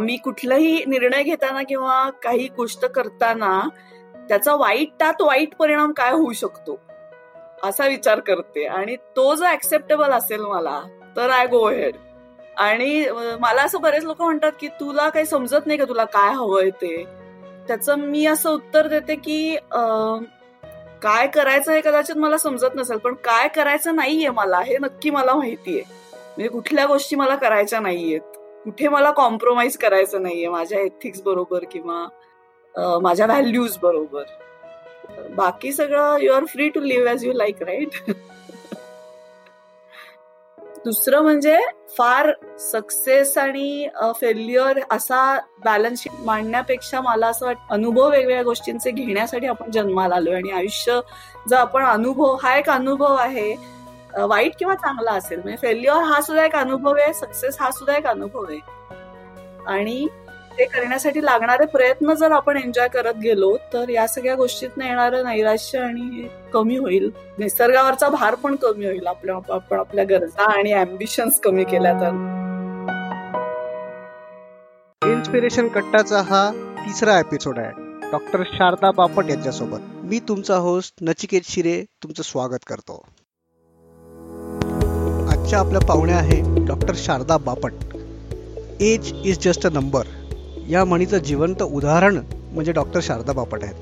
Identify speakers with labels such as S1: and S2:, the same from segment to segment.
S1: मी कुठलाही निर्णय घेताना किंवा काही गोष्ट करताना त्याचा वाईटात वाईट परिणाम काय होऊ शकतो? असा विचार करते. आणि तो जर ऍक्सेप्टेबल असेल मला तर आय गो हेड आणि मला असं बरेच लोक म्हणतात की तुला काही समजत नाही का तुला काय हवंय ते? त्याचं मी असं उत्तर देते की काय करायचं हे कदाचित मला समजत नसेल पण काय करायचं नाहीये मला हे नक्की मला माहितीये. म्हणजे कुठल्या गोष्टी मला करायच्या नाहीयेत. कुठे मला कॉम्प्रोमाइज करायचं नाहीये. माझ्या एथिक्स बरोबर किंवा माझ्या व्हॅल्यूज बरोबर. बाकी सगळं you are free to live as you like right दुसरं म्हणजे फार सक्सेस आणि फेल्युअर असा बॅलन्स शीट मांडण्यापेक्षा मला असं वाटतं अनुभव वेगवेगळ्या गोष्टींचे घेण्यासाठी आपण जन्माला आलोय. आणि आयुष्य जर आपण अनुभव हा एक अनुभव आहे वाईट किंवा चांगला असेल. म्हणजे फेल्युअर हा सुद्धा एक अनुभव आहे सक्सेस हा सुद्धा एक अनुभव आहे. आणि ते करण्यासाठी लागणारे प्रयत्न जर आपण एन्जॉय करत गेलो तर या सगळ्या गोष्टीतनं येणारं नैराश्य आणि कमी होईल. निसर्गावरचा भार पण कमी होईल. आपल्या आपण आपल्या गरजा आणि अम्बिशन्स कमी केल्या तर.
S2: इन्स्पिरेशन कट्टाचा हा तिसरा एपिसोड आहे. डॉक्टर शारदा बापट यांच्यासोबत. मी तुमचा होस्ट नचिकेत शिरे तुमचं स्वागत करतो. आजच्या आपल्या पाहुण्या आहे doctor Sharada Bapat. Age is just a number या म्हणीचं जिवंत उदाहरण म्हणजे डॉक्टर शारदा बापट आहेत.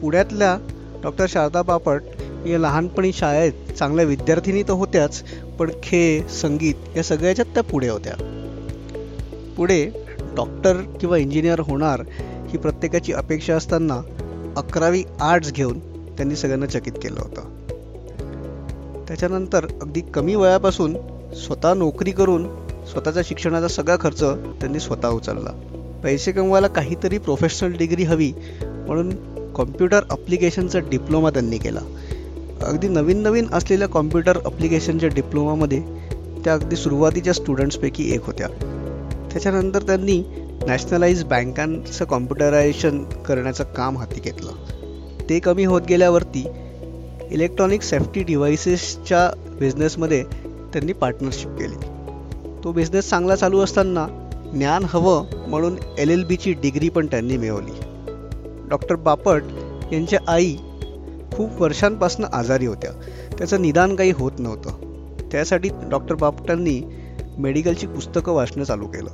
S2: पुण्यातल्या डॉक्टर शारदा बापट या लहानपणी शाळेत चांगल्या विद्यार्थिनी तर होत्याच पण खेळ संगीत या सगळ्याच्यात त्या पुढे होत्या. पुढे डॉक्टर किंवा इंजिनियर होणार ही प्रत्येकाची अपेक्षा असताना अकरावी आर्ट्स घेऊन त्यांनी सगळ्यांना चकित केलं होतं. त्याच्यानंतर अगदी कमी वयापासून स्वतः नोकरी करून स्वतःच्या शिक्षणाचा सगळा खर्च त्यांनी स्वतः उचलला. पैसे कमवायला काहीतरी प्रोफेशनल डिग्री हवी म्हणून कॉम्प्युटर अप्लिकेशनचा डिप्लोमा त्यांनी केला. अगदी नवीन नवीन असलेल्या कॉम्प्युटर अप्लिकेशनच्या डिप्लोमामध्ये त्या अगदी सुरुवातीच्या स्टुडंट्सपैकी एक होत्या. त्याच्यानंतर त्यांनी नॅशनलाइज बँकांचं कॉम्प्युटरायझेशन करण्याचं काम हाती घेतलं. ते कमी होत गेल्यावरती इलेक्ट्रॉनिक सेफ्टी डिव्हायसेसच्या बिझनेसमध्ये त्यांनी पार्टनरशिप केली. तो बिझनेस चांगला चालू असताना ज्ञान हवं म्हणून एल एल बीची डिग्री पण त्यांनी मिळवली. डॉक्टर बापट यांच्या आई खूप वर्षांपासून आजारी होत्या. त्याचं निदान काही होत नव्हतं. त्यासाठी डॉक्टर बापटांनी मेडिकलची पुस्तकं वाचणं चालू केलं.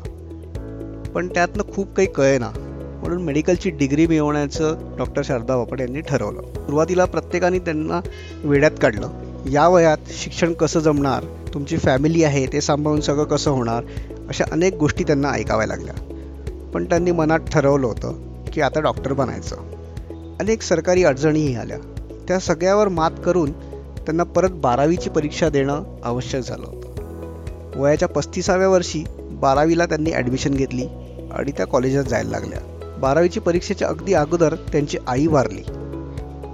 S2: पण त्यातनं खूप काही कळेना. म्हणून मेडिकलची डिग्री मिळवण्याचं डॉक्टर शारदा बापट यांनी ठरवलं. सुरुवातीला प्रत्येकाने त्यांना वेड्यात काढलं. या वयात शिक्षण कसं जमणार तुमची फॅमिली आहे ते सांभाळून सगळं कसं होणार अशा अनेक गोष्टी त्यांना ऐकाव्या लागल्या. पण त्यांनी मनात ठरवलं होतं की आता डॉक्टर बनायचं. अनेक सरकारी अडचणीही आल्या. त्या सगळ्यावर मात करून त्यांना परत बारावीची परीक्षा देणं आवश्यक झालं होतं. वयाच्या पस्तीसाव्या वर्षी बारावीला त्यांनी ॲडमिशन घेतली आणि त्या कॉलेजात जायला लागल्या. बारावीची परीक्षेच्या अगदी अगोदर त्यांची आई वारली.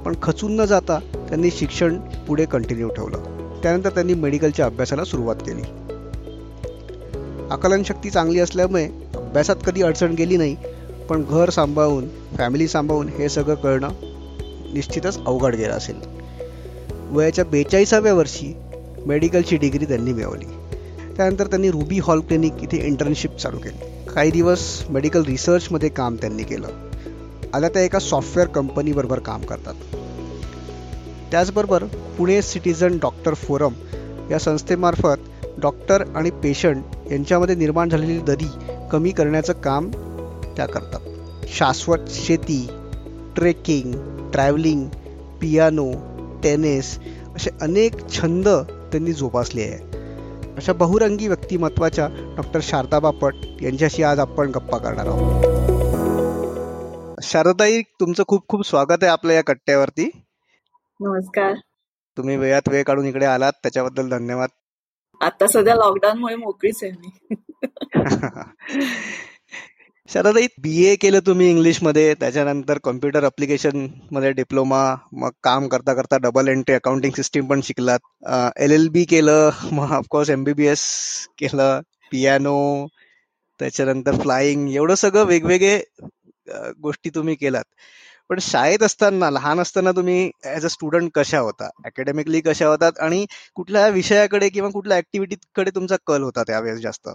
S2: पण खचून न जाता त्यांनी शिक्षण पुढे कंटिन्यू ठेवलं. त्यानंतर त्यांनी मेडिकलच्या अभ्यासाला सुरुवात केली. आकलनशक्ती चांगली असल्यामुळे अभ्यासात कधी अडचण गेली नाही पण घर सांभाळून फॅमिली सांभाळून हे सगळं करणं निश्चितच अवघड गेलं असेल. वयाच्या बेचाळीसाव्या वर्षी मेडिकलची डिग्री त्यांनी मिळवली. त्यानंतर त्यांनी रुबी हॉल क्लिनिक इथे इंटर्नशिप चालू केली. काही दिवस मेडिकल रिसर्चमध्ये काम त्यांनी केलं. आता त्या एका सॉफ्टवेअर कंपनीबरोबर काम करतात. त्याचबरोबर पुणे सिटीजन डॉक्टर फोरम या संस्थेमार्फत डॉक्टर आणि पेशंट यांच्यामध्ये निर्माण झालेली दरी कमी करण्याचं काम त्या करतात. शाश्वत शेती ट्रेकिंग ट्रॅव्हलिंग पियानो टेनिस असे अनेक छंद त्यांनी जोपासले आहे अशा बहुरंगी व्यक्तिमत्वाच्या डॉक्टर शारदा बापट यांच्याशी आज आपण गप्पा करणार आहोत. शारदाई तुमचं खूप खूप स्वागत आहे आपल्या या कट्ट्यावरती.
S1: नमस्कार.
S2: तुम्ही वेळात वेळ काढून इकडे आलात त्याच्याबद्दल धन्यवाद.
S1: आता सध्या लॉकडाऊन मुळे मोकळीच आहे मी.
S2: शरदाई बी ए केलं तुम्ही इंग्लिशमध्ये त्याच्यानंतर कॉम्प्युटर अप्लिकेशनमध्ये डिप्लोमा मग काम करता करता डबल एंट्री अकाउंटिंग सिस्टीम पण शिकलात. एल एल बी केलं मग ऑफकोर्स एमबीबीएस केलं पियानो त्याच्यानंतर फ्लाइंग एवढं सगळं वेगवेगळे गोष्टी तुम्ही केलात. पण शाळेत असताना लहान असताना तुम्ही ऍज अ स्टुडंट कशा होता? अकॅडमिकली कशा होतात? आणि कुठल्या विषयाकडे किंवा कुठल्या ऍक्टिव्हिटीकडे तुमचा कल होता त्यावेळेस जास्त?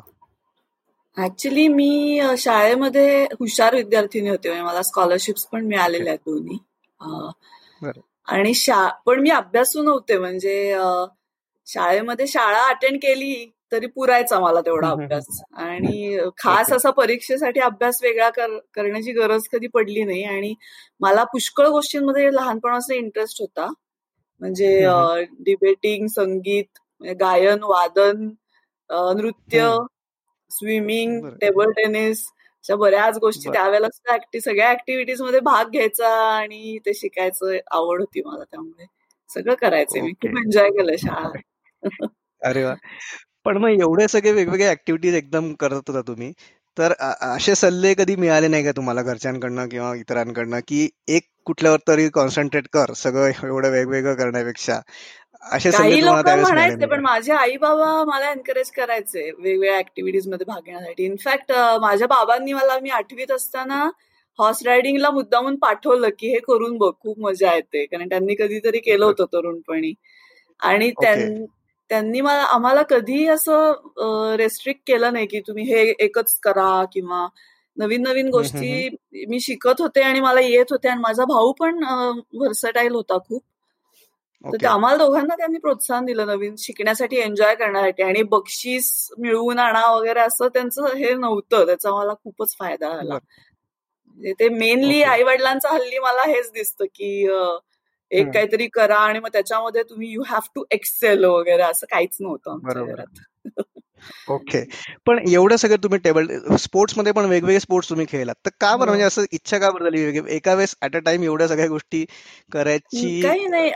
S1: ऍक्च्युली मी शाळेमध्ये हुशार विद्यार्थिनी होते. म्हणजे मला स्कॉलरशिप्स पण मिळालेल्या आहेत दोन्ही. आणि शा पण मी अभ्यासू नव्हते. म्हणजे शाळेमध्ये शाळा अटेंड केली तरी पुरायचा मला तेवढा अभ्यास. आणि खास असा परीक्षेसाठी अभ्यास वेगळा करण्याची गरज कधी पडली नाही. आणि मला पुष्कळ गोष्टींमध्ये लहानपणापासून इंटरेस्ट होता. म्हणजे डिबेटिंग संगीत म्हणजे गायन वादन नृत्य स्विमिंग टेबल टेनिस अशा बऱ्याच गोष्टी त्यावेळेला सगळ्या ऍक्टिव्हिटीजमध्ये भाग घ्यायचा आणि ते शिकायचं आवड होती मला त्यामुळे. सगळं करायचं मी. खूप एन्जॉय केलं शाळा.
S2: अरे वा. पण मग एवढे सगळे वेगवेगळे ऍक्टिव्हिटीज एकदम करत होता तुम्ही. तर असे सल्ले कधी मिळाले नाही का तुम्हाला घरच्यांकडनं किंवा इतरांकडनं की एक कुठल्यावर तरी कॉन्सन्ट्रेट कर सगळं एवढं वेगवेगळं करण्यापेक्षा.
S1: असे काही लोक म्हणायचे पण माझे आई बाबा मला एनकरेज करायचे वेगवेगळ्या ऍक्टिव्हिटीजमध्ये भाग घेण्यासाठी. इनफॅक्ट माझ्या बाबांनी मला मी आठवीत असताना हॉर्स रायडिंगला मुद्दामून पाठवलं की हे करून बघ खूप मजा येते. कारण त्यांनी कधीतरी केलं होतं तरुणपणी. आणि त्यांनी मला आम्हाला कधी असं रेस्ट्रिक्ट केलं नाही की तुम्ही हे एकच करा किंवा नवीन नवीन गोष्टी मी शिकत होते आणि मला येत होते. आणि माझा भाऊ पण व्हर्सटाईल होता खूप. तर आम्हाला दोघांना त्यांनी प्रोत्साहन दिलं नवीन शिकण्यासाठी एन्जॉय करण्यासाठी. आणि बक्षीस मिळवून आणा वगैरे असं त्यांचं हे नव्हतं. त्याचा मला खूपच फायदा झाला. म्हणजे ते मेनली आई वडिलांचा हल्ली मला हेच दिसतं की एक काहीतरी करा आणि मग त्याच्यामध्ये तुम्ही यू हॅव टू एक्सेल वगैरे असं काहीच नव्हतं
S2: ओके. पण एवढं सगळं तुम्ही टेबल स्पोर्ट्समध्ये पण वेगवेगळे स्पोर्ट्स तुम्ही खेळलात तर का बरं? म्हणजे असं इच्छा का बरं झाली एका वेळेस ऍट अ टाइम एवढ्या सगळ्या गोष्टी करायची?
S1: काही नाही.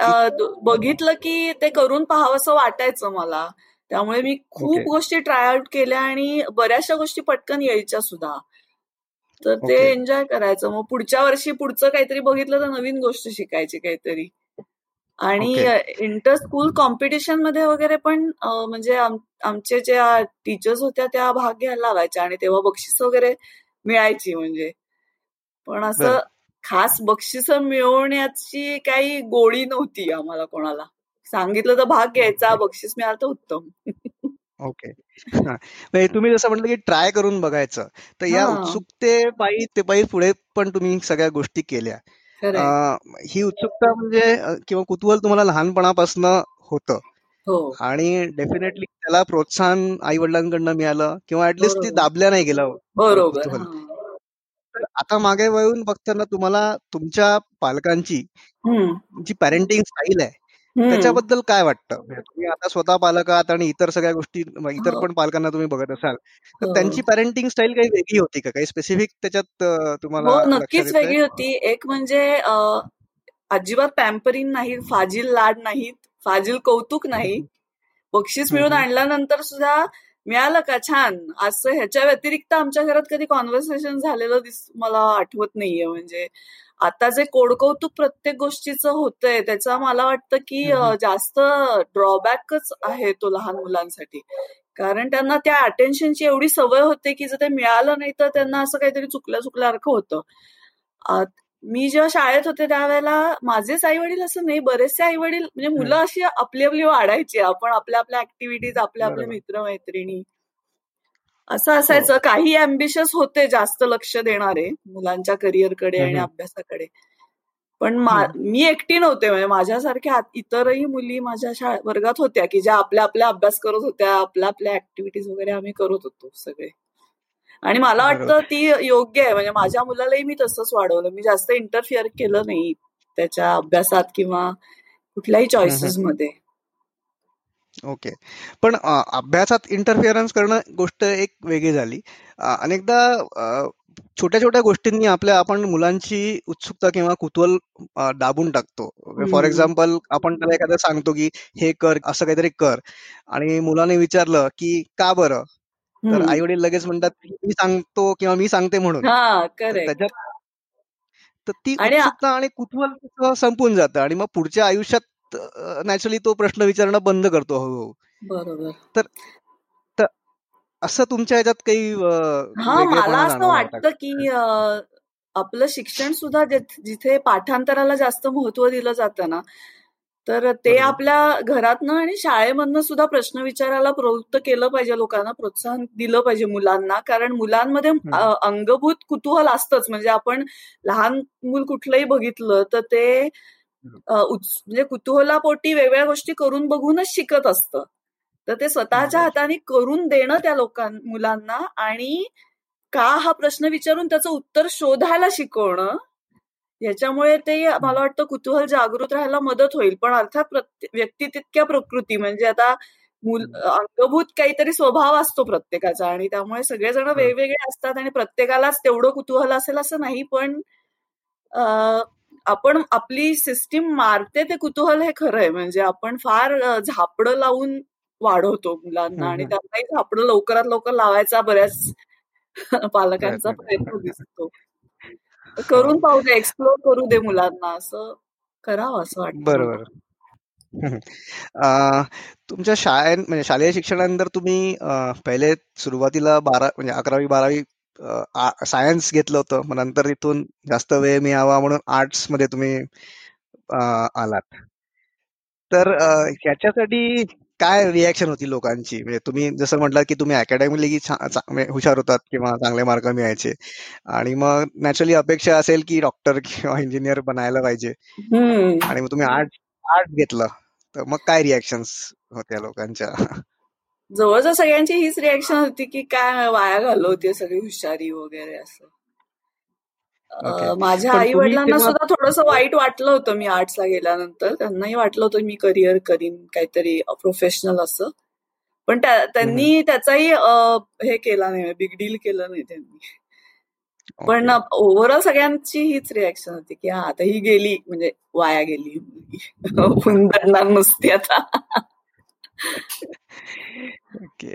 S1: बघितलं की ते करून पाहावं वाटायचं मला. त्यामुळे मी खूप गोष्टी ट्राय आउट केल्या आणि बऱ्याचशा गोष्टी पटकन यायच्या सुद्धा. तर ते एन्जॉय करायचं. मग पुढच्या वर्षी पुढचं काहीतरी बघितलं तर नवीन गोष्ट शिकायची काहीतरी. आणि इंटर स्कूल कॉम्पिटिशनमध्ये वगैरे पण म्हणजे आमचे ज्या टीचर्स होत्या त्या भाग घ्यायला लावायच्या आणि तेव्हा बक्षीस वगैरे मिळायची म्हणजे. पण असं खास बक्षिस मिळवण्याची काही गोळी नव्हती आम्हाला कोणाला. सांगितलं तर भाग घ्यायचा बक्षीस मिळालं तर उत्तम.
S2: ओके. म्हणजे तुम्ही जसं म्हटलं की ट्राय करून बघायचं तर या उत्सुकते पायी ते पायी पुढे पण तुम्ही सगळ्या गोष्टी केल्या. ही उत्सुकता म्हणजे किंवा कुतूहल तुम्हाला लहानपणापासून होतं.
S1: हो.
S2: आणि डेफिनेटली त्याला प्रोत्साहन आई वडिलांकडनं मिळालं किंवा ऍटलिस्ट ती दाबल्या नाही गेलं
S1: बरोबर
S2: आता मागे वळून बघताना तुम्हाला तुमच्या पालकांची जी पॅरेंटिंग स्टाईल आहे त्याच्याबद्दल काय वाटतं? म्हणजे तुम्ही आता स्वतः पालक आहात आणि इतर सगळ्या गोष्टी इतर हो. पण पालकांना तुम्ही बघत असाल तर हो. त्यांची पॅरेंटिंग स्टाईल काही वेगळी होती का? काही स्पेसिफिक त्याच्यात तुम्हाला
S1: हो, नक्कीच वेगळी होती. एक म्हणजे अजिबात पॅम्परिंग नाही फाजील लाड नाहीत फाजील कौतुक नाही. बक्षीस मिळून आणल्यानंतर सुद्धा मिळालं का? छान. असं ह्याच्या व्यतिरिक्त आमच्या घरात कधी कॉन्व्हर्सेशन झालेलं मला आठवत नाहीये. म्हणजे आता जे कोडकौतुक प्रत्येक गोष्टीचं होतंय त्याचा मला वाटतं की जास्त ड्रॉबॅकच आहे तो लहान मुलांसाठी. कारण त्यांना त्या अटेन्शनची एवढी सवय होते की जर ते मिळालं नाही तर त्यांना असं काहीतरी चुकल्या चुकल्यासारखं होतं. मी जेव्हा शाळेत होते त्यावेळेला माझेच आई वडील असं नाही बरेचसे आई वडील म्हणजे मुलं अशी आपली आपली वाढायची. आपण आपल्या आपल्या ऍक्टिव्हिटीज आपल्या आपल्या मित्र मैत्रिणी असं असायचं हो. काही अम्बिशियस होते जास्त लक्ष देणारे मुलांच्या करिअरकडे आणि अभ्यासाकडे. पण मी एकटी नव्हते म्हणजे माझ्यासारख्या इतरही मुली माझ्या शाळा वर्गात होत्या की ज्या आपल्या आपल्या अभ्यास करत होत्या आपल्या आपल्या ऍक्टिव्हिटीज वगैरे आम्ही करत होतो सगळे. आणि मला वाटतं ती योग्य आहे म्हणजे माझ्या मुलालाही मी तसंच वाढवलं. मी जास्त इंटरफिअर केलं नाही त्याच्या अभ्यासात किंवा कुठल्याही चॉईसेस मध्ये.
S2: ओके. पण अभ्यासात इंटरफिअरन्स करणं गोष्ट एक वेगळी झाली. अनेकदा छोट्या छोट्या गोष्टींनी आपल्या आपण मुलांची उत्सुकता किंवा कुतूहल दाबून टाकतो. फॉर एक्झाम्पल आपण त्याला एखादं सांगतो की हे कर असं काहीतरी कर. आणि मुलाने विचारलं की का बरं? तर आई वडील लगेच म्हणतात मी सांगतो किंवा मी सांगते म्हणून.
S1: त्याच्यात
S2: तर ती उत्सुकता आणि कुतूहल संपून जातं. आणि मग पुढच्या आयुष्यात नॅचरली तो प्रश्न विचारणं बंद करतो हळूहळू.
S1: बरोबर.
S2: तर असं तुमच्या ह्याच्यात काही
S1: हा मला असं वाटतं की आपलं शिक्षण सुद्धा जिथे पाठांतराला जास्त महत्त्व दिलं जातं ना तर ते आपल्या घरातनं आणि शाळेमधनं सुद्धा प्रश्न विचारायला प्रवृत्त केलं पाहिजे लोकांना प्रोत्साहन दिलं पाहिजे मुलांना. कारण मुलांमध्ये अंगभूत कुतूहल असतंच. म्हणजे आपण लहान मूल कुठलंही बघितलं तर ते म्हणजे कुतूहलापोटी वेगवेगळ्या गोष्टी करून बघूनच शिकत असतं. तर ते स्वतःच्या हाताने करून देणं त्या लोकां मुलांना आणि का हा प्रश्न विचारून त्याचं उत्तर शोधायला शिकवणं याच्यामुळे ते मला वाटतं कुतूहल जागृत राहायला मदत होईल. पण अर्थात व्यक्ती तितक्या प्रकृती म्हणजे आता मूल अंगभूत काहीतरी स्वभाव असतो प्रत्येकाचा आणि त्यामुळे सगळेजण वेगवेगळे असतात आणि प्रत्येकालाच तेवढं कुतूहल असेल असं नाही. पण आपण आपली सिस्टीम मारते ते कुतूहल हे खरं आहे म्हणजे आपण फार झापडं लावून वाढवतो मुलांना आणि त्यांनाही झापडं लवकरात लवकर लावायचा बऱ्याच पालकांचा प्रयत्न दिसतो. करून पाहू दे एक्सप्लोर करू दे मुलांना. असं करावं असं वाटतं
S2: बरोबर. तुमच्या शाळे म्हणजे शालेय शिक्षणानंतर तुम्ही पहिले सुरुवातीला बारा म्हणजे अकरावी बारावी सायन्स घेतलं होतं मग नंतर तिथून जास्त वेळ मिळावा म्हणून आर्ट्समध्ये तुम्ही आलात. तर ह्याच्यासाठी काय रिॲक्शन होती लोकांची? म्हणजे तुम्ही जसं म्हटलं की तुम्ही अकॅडमिकली म्हणजे हुशार होतात किंवा चांगले मार्क मिळायचे. आणि मग नॅचरली अपेक्षा असेल की डॉक्टर किंवा इंजिनियर बनायला पाहिजे. आणि मग तुम्ही आर्ट आर्ट घेतलं. तर मग काय रिॲक्शन होत्या लोकांच्या?
S1: जवळजवळ सगळ्यांची हीच रिॲक्शन होती की काय वाया घालवते सगळी हुशारी वगैरे असं. माझ्या आई वडिलांना सुद्धा थोडस वाईट वाटलं होतं मी आर्ट्सला गेल्यानंतर. त्यांनाही वाटलं होतं मी करिअर करीन काहीतरी प्रोफेशनल असं. पण त्यांनी त्याचाही हे केला नाही बिग डील केलं नाही त्यांनी. पण ओव्हरऑल सगळ्यांची हीच रिॲक्शन होती की हा आता ही गेली म्हणजे वाया गेली. पुन्हा नुसती आता.
S2: ओके.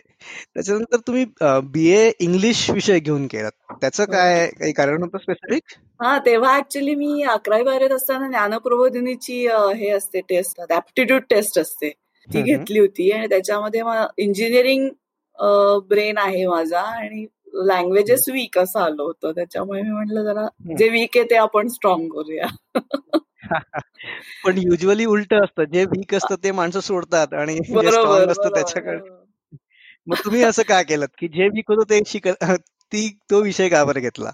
S2: त्याच्यानंतर तुम्ही बी ए इंग्लिश विषय घेऊन केलात. त्याचं हो. काय काही कारण होतं स्पेसिफिक
S1: हा तेव्हा ऍक्च्युली मी अकरावी बारावीत असताना ज्ञानप्रबोधिनीची हे असते टेस्ट ऍप्टिट्यूड टेस्ट असते. ती घेतली होती आणि त्याच्यामध्ये इंजिनिअरिंग ब्रेन आहे माझा आणि लँग्वेजेस वीक असं आलं होतं. त्याच्यामुळे मी म्हटलं जरा जे वीक आहे ते आपण स्ट्रॉंग करूया.
S2: पण युजली उलट असतं. जे वीक असतं ते माणसं सोडतात आणि जे स्ट्रॉंग असतं त्याच्याकडे. मग तुम्ही असं का केलं की जे वीक होतं ते शिक ती तो विषय का बरं घेतला?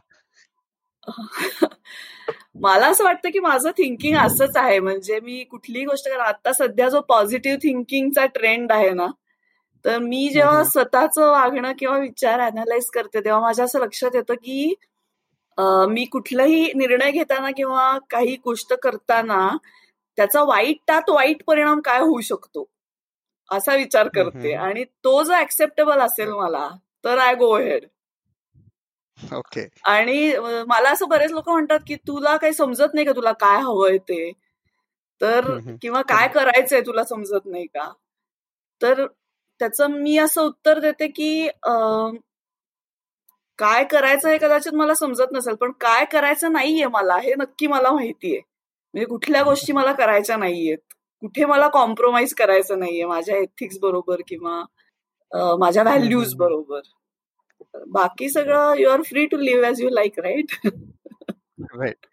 S1: मला असं वाटतं की माझं थिंकिंग असंच आहे. म्हणजे मी कुठलीही गोष्ट करा आता सध्या जो पॉझिटिव्ह थिंकिंगचा ट्रेंड आहे ना तर मी जेव्हा स्वतःचं वागणं किंवा विचार अनालाइज करते तेव्हा माझ्या असं लक्षात येतं की मी कुठलाही निर्णय घेताना किंवा काही गोष्ट करताना त्याचा वाईट त्यात वाईट परिणाम काय होऊ शकतो? असा विचार करते. आणि तो जर ऍक्सेप्टेबल असेल मला तर आय गो हेड
S2: ओके.
S1: आणि मला असं बरेच लोक म्हणतात की तुला काही समजत नाही का तुला काय हवंय ते? तर किंवा काय करायचंय तुला समजत नाही का? तर त्याचं मी असं उत्तर देते की काय करायचं हे कदाचित मला समजत नसेल पण काय करायचं नाहीये मला हे नक्की मला माहितीये. म्हणजे कुठल्या गोष्टी मला करायच्या नाहीयेत. कुठे मला कॉम्प्रोमाइज करायचं नाहीये माझ्या एथिक्स बरोबर किंवा माझ्या व्हॅल्यूज बरोबर. बाकी सगळं you are free to live as you like right
S2: right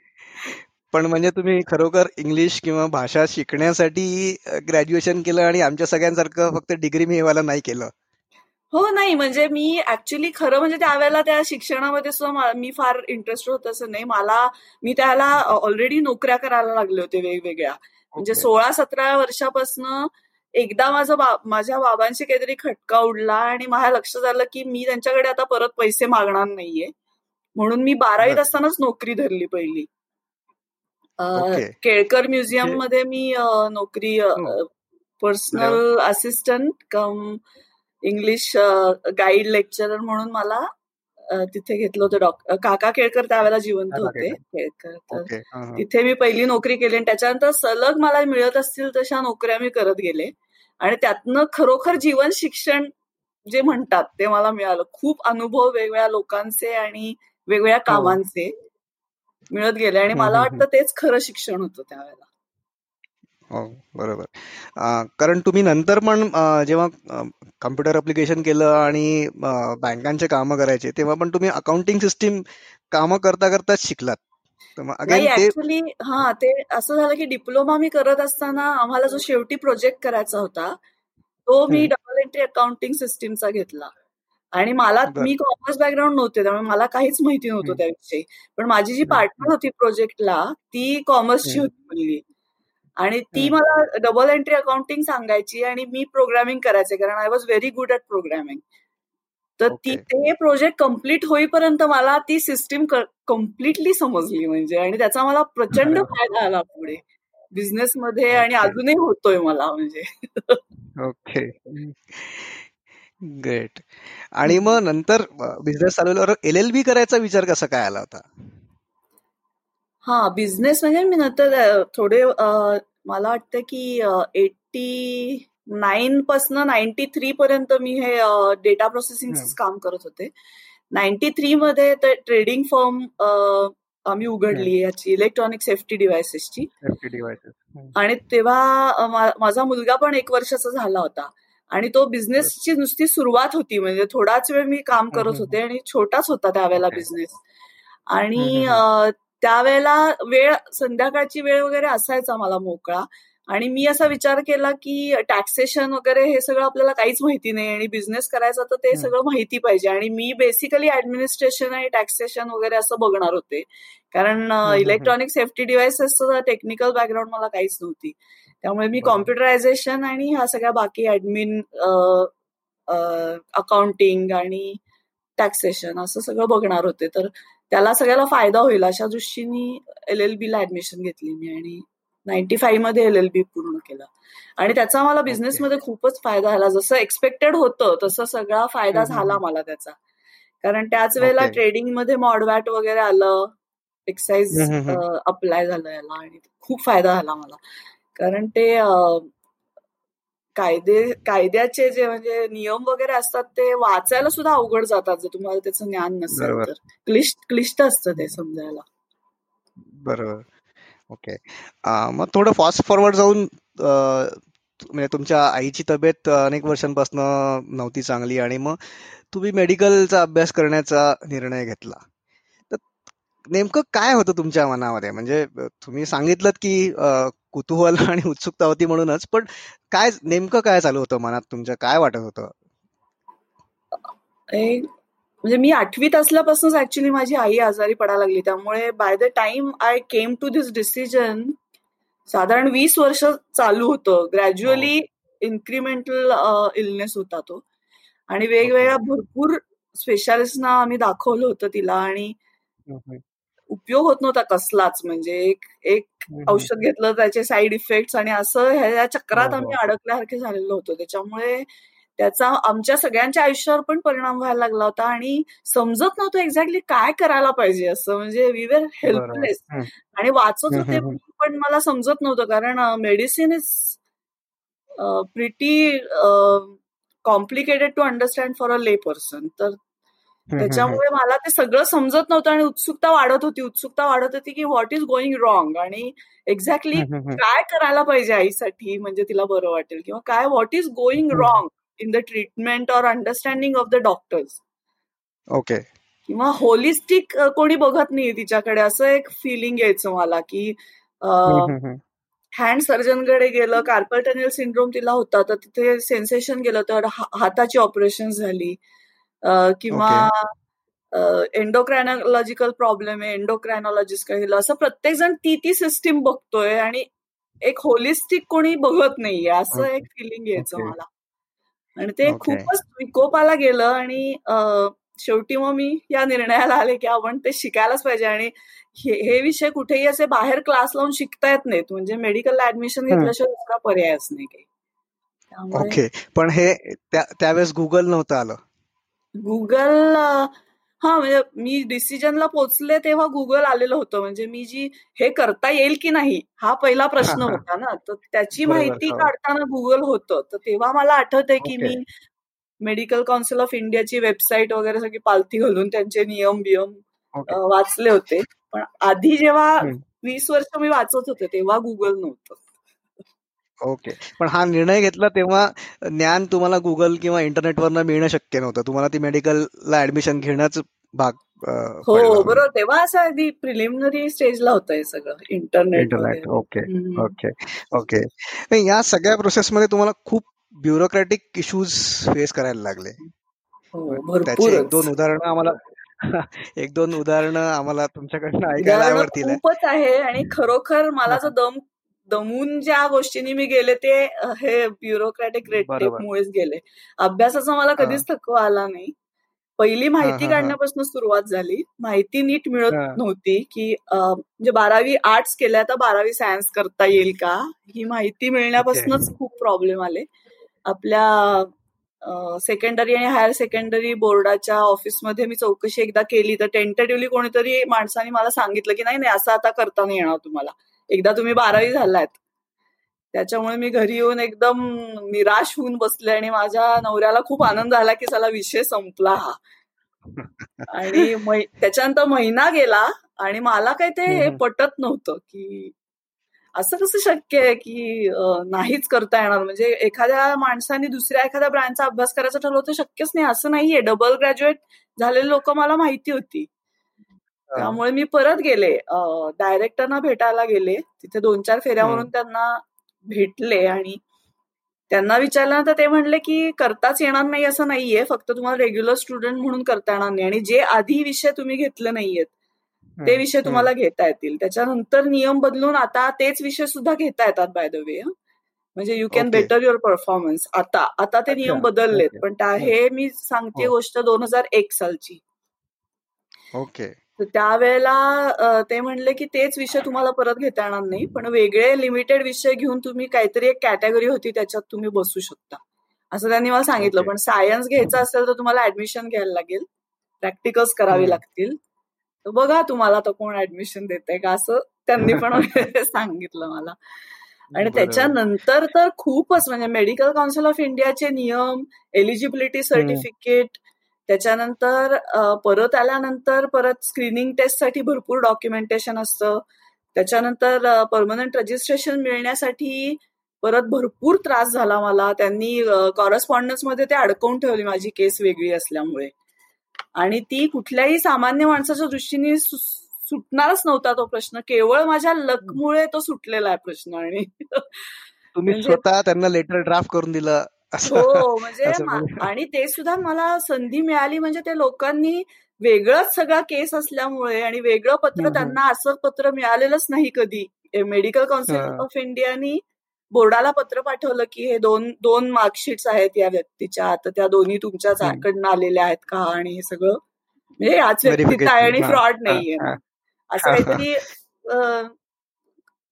S2: पण म्हणजे तुम्ही खरोखर इंग्लिश किंवा भाषा शिकण्यासाठी ग्रॅज्युएशन केलं आणि आमच्या सगळ्यांसारखं फक्त डिग्री मिळवायला नाही केलं.
S1: हो नाही म्हणजे मी ऍक्च्युली खरं म्हणजे त्यावेळेला त्या शिक्षणामध्ये सुद्धा मी फार इंटरेस्ट होत असं नाही. मला मी त्याला ऑलरेडी नोकऱ्या करायला लागले होते वेगवेगळ्या. म्हणजे सोळा सतरा वर्षापासून एकदा माझं बा, माझ्या बाबांशी काहीतरी खटका उडला आणि माझ्या लक्षात आलं की मी त्यांच्याकडे आता परत पैसे मागणार नाहीये. म्हणून मी बारावीत असतानाच नोकरी धरली पहिली. केळकर म्युझियममध्ये मी नोकरी personal assistant cum English guide lecturer म्हणून मला तिथे घेतलं होतं डॉक्टर काका केळकर त्यावेळेला जिवंत होते केळकर. तर तिथे मी पहिली नोकरी केली आणि त्याच्यानंतर सलग मला मिळत असतील तशा नोकऱ्या मी करत गेले. आणि त्यातनं खरोखर जीवन शिक्षण जे म्हणतात ते मला मिळालं. खूप अनुभव वेगवेगळ्या लोकांचे आणि वेगवेगळ्या हो. कामांचे मिळत गेले आणि मला वाटतं तेच खरं शिक्षण होतं त्यावेळेला.
S2: बरोबर. कारण तुम्ही नंतर पण जेव्हा कम्प्युटर अप्लिकेशन केलं आणि बँकांचे कामं करायचे तेव्हा पण तुम्ही अकाउंटिंग सिस्टीम कामं करता करताच शिकलात.
S1: ऍक्च्युली हा ते असं झालं की डिप्लोमा मी करत असताना आम्हाला जो शेवटी प्रोजेक्ट करायचा होता तो मी डबल एंट्री अकाउंटिंग सिस्टीमचा घेतला. आणि मला मी कॉमर्स बॅकग्राऊंड नव्हते त्यामुळे मला काहीच माहिती नव्हतं त्याविषयी. पण माझी जी पार्टनर होती प्रोजेक्टला ती कॉमर्सची होती मुलगी. आणि ती मला डबल एंट्री अकाउंटिंग सांगायची आणि मी प्रोग्रामिंग करायचे कारण I was very good at programming तर ती ते प्रोजेक्ट कंप्लीट होईपर्यंत मला ती सिस्टीम कम्प्लिटली समजली म्हणजे. आणि त्याचा मला प्रचंड फायदा आला पुढे. बिझनेस मध्ये आणि अजूनही होतोय मला म्हणजे.
S2: ओके ग्रेट आणि मग नंतर बिझनेस चालवल्यावर एल एल बी करायचा विचार कसा काय आला होता?
S1: हा बिझनेस म्हणजे मी नंतर थोडे मला वाटतं की एटी नाईन पासन नाईन्टी थ्री पर्यंत मी हे डेटा प्रोसेसिंग काम करत होते. नाईन्टी थ्री मध्ये ट्रेडिंग फर्म आम्ही उघडली याची इलेक्ट्रॉनिक सेफ्टी डिव्हायसेसची आणि तेव्हा माझा मुलगा पण एक वर्षाचा झाला होता. आणि तो बिझनेसची नुसती सुरुवात होती म्हणजे थोडाच वेळ मी काम करत होते आणि छोटाच होता त्यावेळेला बिझनेस आणि त्यावेळेला वेळ संध्याकाळची वेळ वगैरे असायचा मला मोकळा. आणि मी असा विचार केला की टॅक्सेशन वगैरे हे सगळं आपल्याला काहीच माहिती नाही आणि बिझनेस करायचा तर ते सगळं माहिती पाहिजे. आणि मी बेसिकली ऍडमिनिस्ट्रेशन आणि टॅक्सेशन वगैरे असं बघणार होते. कारण इलेक्ट्रॉनिक सेफ्टी डिव्हायसेसचं टेक्निकल बॅकग्राऊंड मला काहीच नव्हती. त्यामुळे मी कॉम्प्युटरायझेशन आणि ह्या सगळ्या बाकी ऍडमिन अकाउंटिंग आणि टॅक्सेशन असं सगळं बघणार होते. तर त्याला सगळ्याला फायदा होईल. अशा दृष्टीने एल एल बी ला ऍडमिशन घेतली मी आणि नाईन्टी फाईव्हमध्ये एल एल बी पूर्ण केलं. आणि त्याचा मला बिझनेसमध्ये खूपच फायदा झाला. जसं एक्सपेक्टेड होतं तसं सगळा फायदा झाला मला त्याचा. कारण त्याच वेळेला ट्रेडिंगमध्ये मॉडवॅट वगैरे आलं. एक्साइज अप्लाय झालं याला आणि खूप फायदा झाला मला. कारण ते कायदे कायद्याचे जे म्हणजे नियम वगैरे असतात ते वाचायला सुद्धा अवघड जातात जर तुम्हाला त्याचं ज्ञान नसेल तर. क्लिष्ट क्लिष्ट असतं ते समजायला.
S2: बरोबर. ओके. मग थोडं फास्ट फॉरवर्ड जाऊन म्हणजे तुमच्या आईची तब्येत अनेक वर्षांपासून नव्हती चांगली आणि मग तुम्ही मेडिकलचा अभ्यास करण्याचा निर्णय घेतला. तर नेमकं काय होतं तुमच्या मनामध्ये? म्हणजे तुम्ही सांगितलं की कुतूहल आणि उत्सुकता होती म्हणूनच. पण काय नेमकं काय चालू होतं मनात तुमच्या? काय वाटत होतं?
S1: म्हणजे मी आठवीत असल्यापासूनच ऍक्च्युली माझी आई आजारी पडायला लागली. त्यामुळे by the time I came to this decision साधारण वीस वर्ष चालू होतं. ग्रॅज्युअली इन्क्रिमेंटल इलनेस होता तो. आणि वेगवेगळ्या भरपूर स्पेशालिस्टना आम्ही दाखवलं होतं तिला आणि उपयोग होत नव्हता कसलाच. म्हणजे एक एक औषध घेतलं त्याचे साईड इफेक्ट्स आणि असं ह्या चक्रात हो, आम्ही हो. अडकल्यासारखे झालेलो होतो. त्याच्यामुळे त्याचा आमच्या सगळ्यांच्या आयुष्यावर पण परिणाम व्हायला लागला होता आणि समजत नव्हतं एक्झॅक्टली काय करायला पाहिजे असं. म्हणजे वी वेर हेल्पलेस आणि वाचत होते पण मला समजत नव्हतं कारण medicine is pretty complicated to understand for a lay person तर त्याच्यामुळे मला ते सगळं समजत नव्हतं आणि उत्सुकता वाढत होती. उत्सुकता वाढत होती की व्हॉट इज गोइंग रॉंग आणि एक्झॅक्टली काय करायला पाहिजे आईसाठी म्हणजे तिला बरं वाटेल किंवा काय what is going wrong in the treatment or understanding of the doctors
S2: okay
S1: किंवा होलिस्टिक कोणी बघत नाही तिच्याकडे. असं एक फिलिंग यायचं मला की हँड सर्जनकडे गेलं कार्पल टनेल सिंड्रोम तिला होता तर तिथे सेन्सेशन गेलं तर हाताची ऑपरेशन झाली. किंवा एन्डोक्रायनॉलॉजिकल प्रॉब्लेम आहे एन्डोक्रायनॉलॉजिस्ट गेलं असं प्रत्येक जण ती ती सिस्टीम बघतोय आणि एक होलिस्टिक कोणी बघत नाहीये असं एक फिलिंग यायचं मला. आणि ते खूपच विकोपाला गेलं आणि शेवटी मग मी या निर्णयाला आले की आपण ते शिकायलाच पाहिजे आणि हे विषय कुठेही असे बाहेर क्लास लावून शिकता येत नाहीत म्हणजे मेडिकलला ऍडमिशन घेतल्याशिवाय दुसरा पर्यायच नाही काही.
S2: ओके. पण हे त्यावेळेस गुगल नव्हतं आलं.
S1: गुगल हा म्हणजे मी डिसिजनला पोचले तेव्हा गुगल आलेलं होतं. म्हणजे मी जी हे करता येईल की नाही हा पहिला प्रश्न होता ना. तर त्याची माहिती हो. काढताना गुगल होतं. तर तेव्हा मला आठवत आहे की मी मेडिकल काउन्सिल ऑफ इंडियाची वेबसाईट वगैरे सगळी पालथी घालून त्यांचे नियम बियम वाचले होते. पण आधी जेव्हा वीस वर्ष मी वाचत होते तेव्हा गुगल नव्हतं.
S2: ओके. पण हा निर्णय घेतला तेव्हा ज्ञान तुम्हाला गुगल किंवा इंटरनेटवर मिळणं शक्य नव्हतं. तुम्हाला ती मेडिकलला ऍडमिशन घेणंच भाग
S1: हो बरोबर. तेव्हा असं अगदी प्रिलिमिनरी स्टेजला होतं हे सगळं internet
S2: internet okay okay okay या सगळ्या प्रोसेसमध्ये तुम्हाला खूप ब्युरोक्रॅटिक इश्यूज फेस करायला लागले.
S1: हो,
S2: त्याचे एक दोन उदाहरणं आम्हाला एक दोन उदाहरणं आम्हाला तुमच्याकडनं ऐकायला आवडतील.
S1: खूपच आहे आणि खरोखर मला जो दम दमून ज्या गोष्टींनी मी गेले ते हे ब्युरोक्रॅटिक मुळेच गेले. अभ्यासाचा मला कधीच थकवा आला नाही. पहिली माहिती काढण्यापासून सुरुवात झाली. माहिती नीट मिळत नव्हती की म्हणजे बारावी आर्ट्स केल्या तर बारावी सायन्स करता येईल का? ही माहिती मिळण्यापासूनच खूप प्रॉब्लेम आले. आपल्या सेकंडरी आणि हायर सेकंडरी बोर्डाच्या ऑफिसमध्ये मी चौकशी एकदा केली तर टेंटेटिव्हली कोणीतरी माणसाने मला सांगितलं की नाही नाही असं आता करता नाही येणार तुम्हाला. एकदा तुम्ही बारावी झालात. त्याच्यामुळे मी घरी येऊन एकदम निराश होऊन बसले आणि माझ्या नवऱ्याला खूप आनंद झाला की चला विषय संपला हा. आणि त्याच्यानंतर महिना गेला आणि मला काही ते पटत नव्हतं की असं कसं शक्य आहे की नाहीच करता येणार. म्हणजे एखाद्या माणसाने दुसऱ्या एखाद्या ब्रँडचा अभ्यास करायचं ठरवलं तर शक्यच नाही. असं नाहीये. डबल ग्रॅज्युएट झालेले लोक मला माहिती होती. त्यामुळे मी परत गेले. डायरेक्टरना भेटायला गेले. तिथे दोन चार फेऱ्यावरून त्यांना भेटले आणि त्यांना विचारलं तर ते म्हणले की करताच येणार नाही असं नाहीये. फक्त तुम्हाला रेग्युलर स्टुडंट म्हणून करता येणार नाही. आणि जे आधी विषय तुम्ही घेतले नाहीयेत ते विषय तुम्हाला घेता येतील. त्याच्यानंतर नियम बदलून आता तेच विषय सुद्धा घेता येतात बाय द वे म्हणजे you can better your performance आता आता ते नियम बदललेत. पण हे मी सांगते हो. गोष्ट दोन हजार एक सालची.
S2: ओके
S1: त्यावेळेला ते म्हणले की तेच विषय तुम्हाला परत घेता येणार नाही पण वेगळे लिमिटेड विषय घेऊन तुम्ही काहीतरी एक कॅटेगरी होती त्याच्यात तुम्ही बसू शकता. असं त्यांनी मला सांगितलं. पण सायन्स घ्यायचं असेल तर तुम्हाला ऍडमिशन घ्यायला लागेल. प्रॅक्टिकल्स करावी लागतील. तर बघा तुम्हाला तो कोण ऍडमिशन देते का असं त्यांनी पण सांगितलं मला. आणि त्याच्यानंतर तर खूपच म्हणजे मेडिकल काउन्सिल ऑफ इंडियाचे नियम एलिजिबिलिटी सर्टिफिकेट त्याच्यानंतर परत आल्यानंतर परत स्क्रीनिंग टेस्टसाठी भरपूर डॉक्युमेंटेशन असतं. त्याच्यानंतर परमनंट रजिस्ट्रेशन मिळण्यासाठी परत भरपूर त्रास झाला मला. त्यांनी कॉरेस्पॉन्डन्समध्ये ते अडकवून ठेवली माझी केस वेगळी असल्यामुळे. आणि ती कुठल्याही सामान्य माणसाच्या दृष्टीने सुटणारच नव्हता तो प्रश्न. केवळ माझ्या लकमुळे तो सुटलेला आहे प्रश्न. आणि
S2: तुम्ही म्हणजे स्वतः त्यांना लेटर ड्राफ्ट करून दिलं.
S1: हो म्हणजे आणि ते सुद्धा मला संधी मिळाली म्हणजे ते लोकांनी वेगळंच सगळा केस असल्यामुळे आणि वेगळं पत्र त्यांना असं पत्र मिळालेलंच नाही कधी. मेडिकल काउन्सिल ऑफ इंडियानी बोर्डाला पत्र पाठवलं की हे दोन दोन मार्कशीट्स आहेत या व्यक्तीच्या तर त्या दोन्ही तुमच्याच कडनं आलेल्या आहेत का आणि हे सगळं? म्हणजे याच व्यक्तीत आहे आणि फ्रॉड नाहीये. असं काहीतरी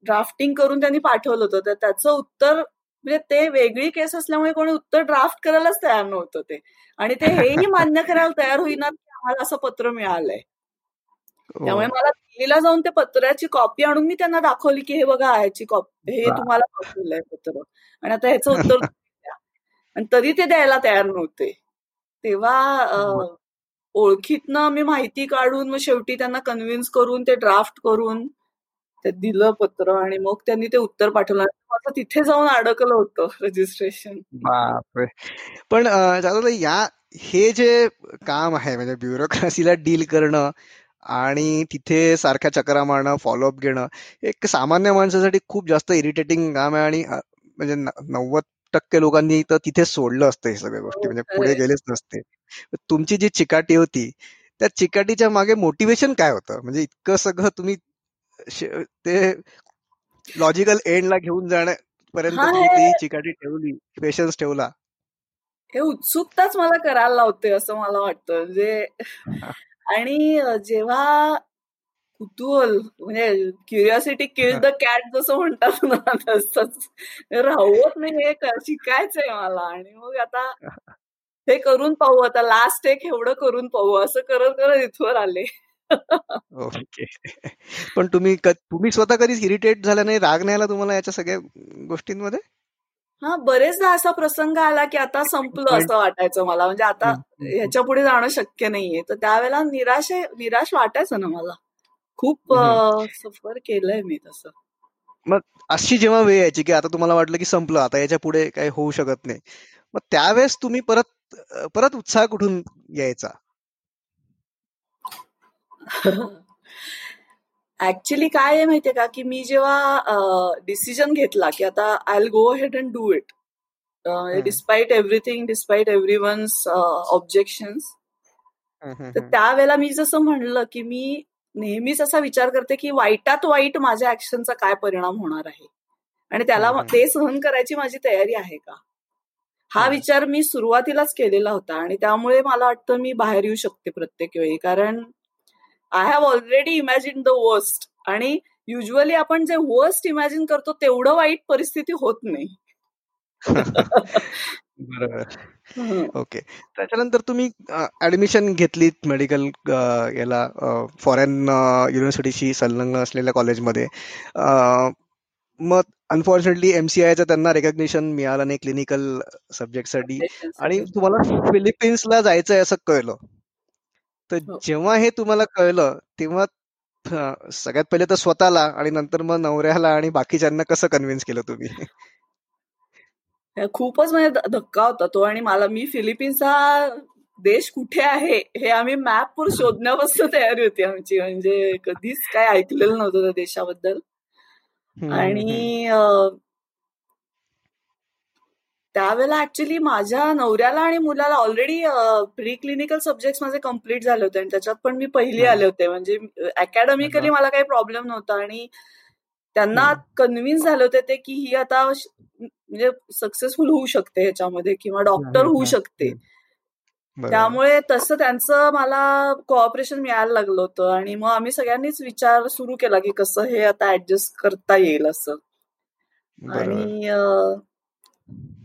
S1: ड्राफ्टिंग करून त्यांनी पाठवलं होतं. तर त्याचं उत्तर म्हणजे ते वेगळी केस असल्यामुळे कोणी उत्तर ड्राफ्ट करायलाच तयार नव्हतं ते. आणि ते हेही मान्य करायला तयार होईना की आम्हाला असं पत्र मिळालंय. त्यामुळे मला दिल्लीला जाऊन ते पत्राची कॉपी आणून मी त्यांना दाखवली की हे बघा ह्याची कॉपी हे तुम्हाला पाठवलंय पत्र. आणि आता ह्याचं उत्तर आणि तरी ते द्यायला तयार नव्हते. तेव्हा ओळखीतनं मी माहिती काढून मग शेवटी त्यांना कन्व्हिन्स करून ते ड्राफ्ट करून ते दिलं पत्र आणि मग त्यांनी ते उत्तर पाठवलं. माझं तिथे जाऊन अडकलं होतं रजिस्ट्रेशन
S2: बापरे. पण या हे जे काम आहे म्हणजे ब्युरोक्रेसीला डील करणं आणि तिथे सारख्या चक्रा मारणं फॉलोअप घेणं एक सामान्य माणसासाठी खूप जास्त इरिटेटिंग काम आहे आणि म्हणजे नव्वद टक्के लोकांनी तर तिथे सोडलं असतं हे सगळ्या गोष्टी म्हणजे पुढे गेलेच नसते. तुमची जी चिकाटी होती त्या चिकाटीच्या मागे मोटिवेशन काय होतं? म्हणजे इतकं सगळं तुम्ही ते लॉजिकल एंडला घेऊन जाण्यापर्यंत ती चिकाटी ठेवली पेशन्स ठेवला.
S1: हे उत्सुकताच मला करायला लावते असं मला वाटतं. म्हणजे आणि जेव्हा कुतूहल म्हणजे क्युरिओसिटी किल द कॅट जसं म्हणतात ना तसंच. राहवत नाही हे शिकायचंय मला. आणि मग आता हे करून पाहू. आता लास्ट एक एवढं करून पाहू. असं करत करत इथवर आले.
S2: ओके. पण तुम्ही तुम्ही स्वतः कधीच इरिटेट झाला नाही राग नाही आला तुम्हाला याच्या सगळ्या गोष्टींमध्ये?
S1: हा बरेचदा असा प्रसंग आला की आता संपलं असं वाटायचं मला. म्हणजे आता ह्याच्या पुढे जाणं शक्य नाहीये. तर त्यावेळेला निराश निराश वाटायचं ना मला. खूप सफर केलंय मी तसं.
S2: मग अशी जेव्हा वेळ यायची की आता तुम्हाला वाटलं की संपलं आता याच्यापुढे काही होऊ शकत नाही. मग त्यावेळेस तुम्ही परत परत उत्साह कुठून यायचा?
S1: ऍक्च्युली काय आहे माहितीये का? की मी जेव्हा डिसिजन घेतला की आता I go head and do it despite everything despite everyone's objections तर त्यावेळेला मी जसं म्हणलं की मी नेहमीच असा विचार करते की वाईटात वाईट माझ्या ऍक्शनचा काय परिणाम होणार आहे? आणि त्याला ते सहन करायची माझी तयारी आहे का? हा. विचार मी सुरुवातीलाच केलेला होता आणि त्यामुळे मला वाटतं मी बाहेर येऊ शकते प्रत्येक वेळी. कारण I have already imagine the worst आणि युजली आपण जे वर्स्ट इमॅजिन करतो तेवढं वाईट परिस्थिती होत नाही.
S2: बरोबर. ओके त्याच्यानंतर तुम्ही ऍडमिशन घेतलीत मेडिकल याला फॉरेन युनिव्हर्सिटीशी संलग्न असलेल्या कॉलेजमध्ये मग अनफॉर्च्युनेटली एमसीआयचं त्यांना रेकग्निशन मिळालं नाही क्लिनिकल सब्जेक्टसाठी आणि तुम्हाला फिलिपिन्सला जायचं आहे असं कळलं. तर हो. जेव्हा हे तुम्हाला कळलं तेव्हा सगळ्यात पहिले तर स्वतःला आणि नंतर मग नवऱ्याला आणि बाकीच्यांना कसं कन्व्हिन्स केलं तुम्ही?
S1: खूपच म्हणजे धक्का होता तो आणि मला मी फिलिपिन्सचा देश कुठे आहे हे आम्ही मॅपवर शोधण्यापासून तयारी होती आमची. म्हणजे कधीच काय ऐकलेलं नव्हतं त्या देशाबद्दल. आणि त्यावेळेला ऍक्च्युली माझ्या नवऱ्याला आणि मुलाला ऑलरेडी प्री क्लिनिकल सब्जेक्ट माझे कंप्लीट झाले होते आणि त्याच्यात पण मी पहिली आले होते. म्हणजे अकॅडमिकली मला काही प्रॉब्लेम नव्हता आणि त्यांना कन्व्हिन्स झाले होते ते की ही आता म्हणजे सक्सेसफुल होऊ शकते ह्याच्यामध्ये किंवा डॉक्टर होऊ शकते. त्यामुळे तसं त्यांचं मला कोऑपरेशन मिळायला लागलं होतं आणि मग आम्ही सगळ्यांनीच विचार सुरू केला की कसं हे आता ऍडजस्ट करता येईल असं. आणि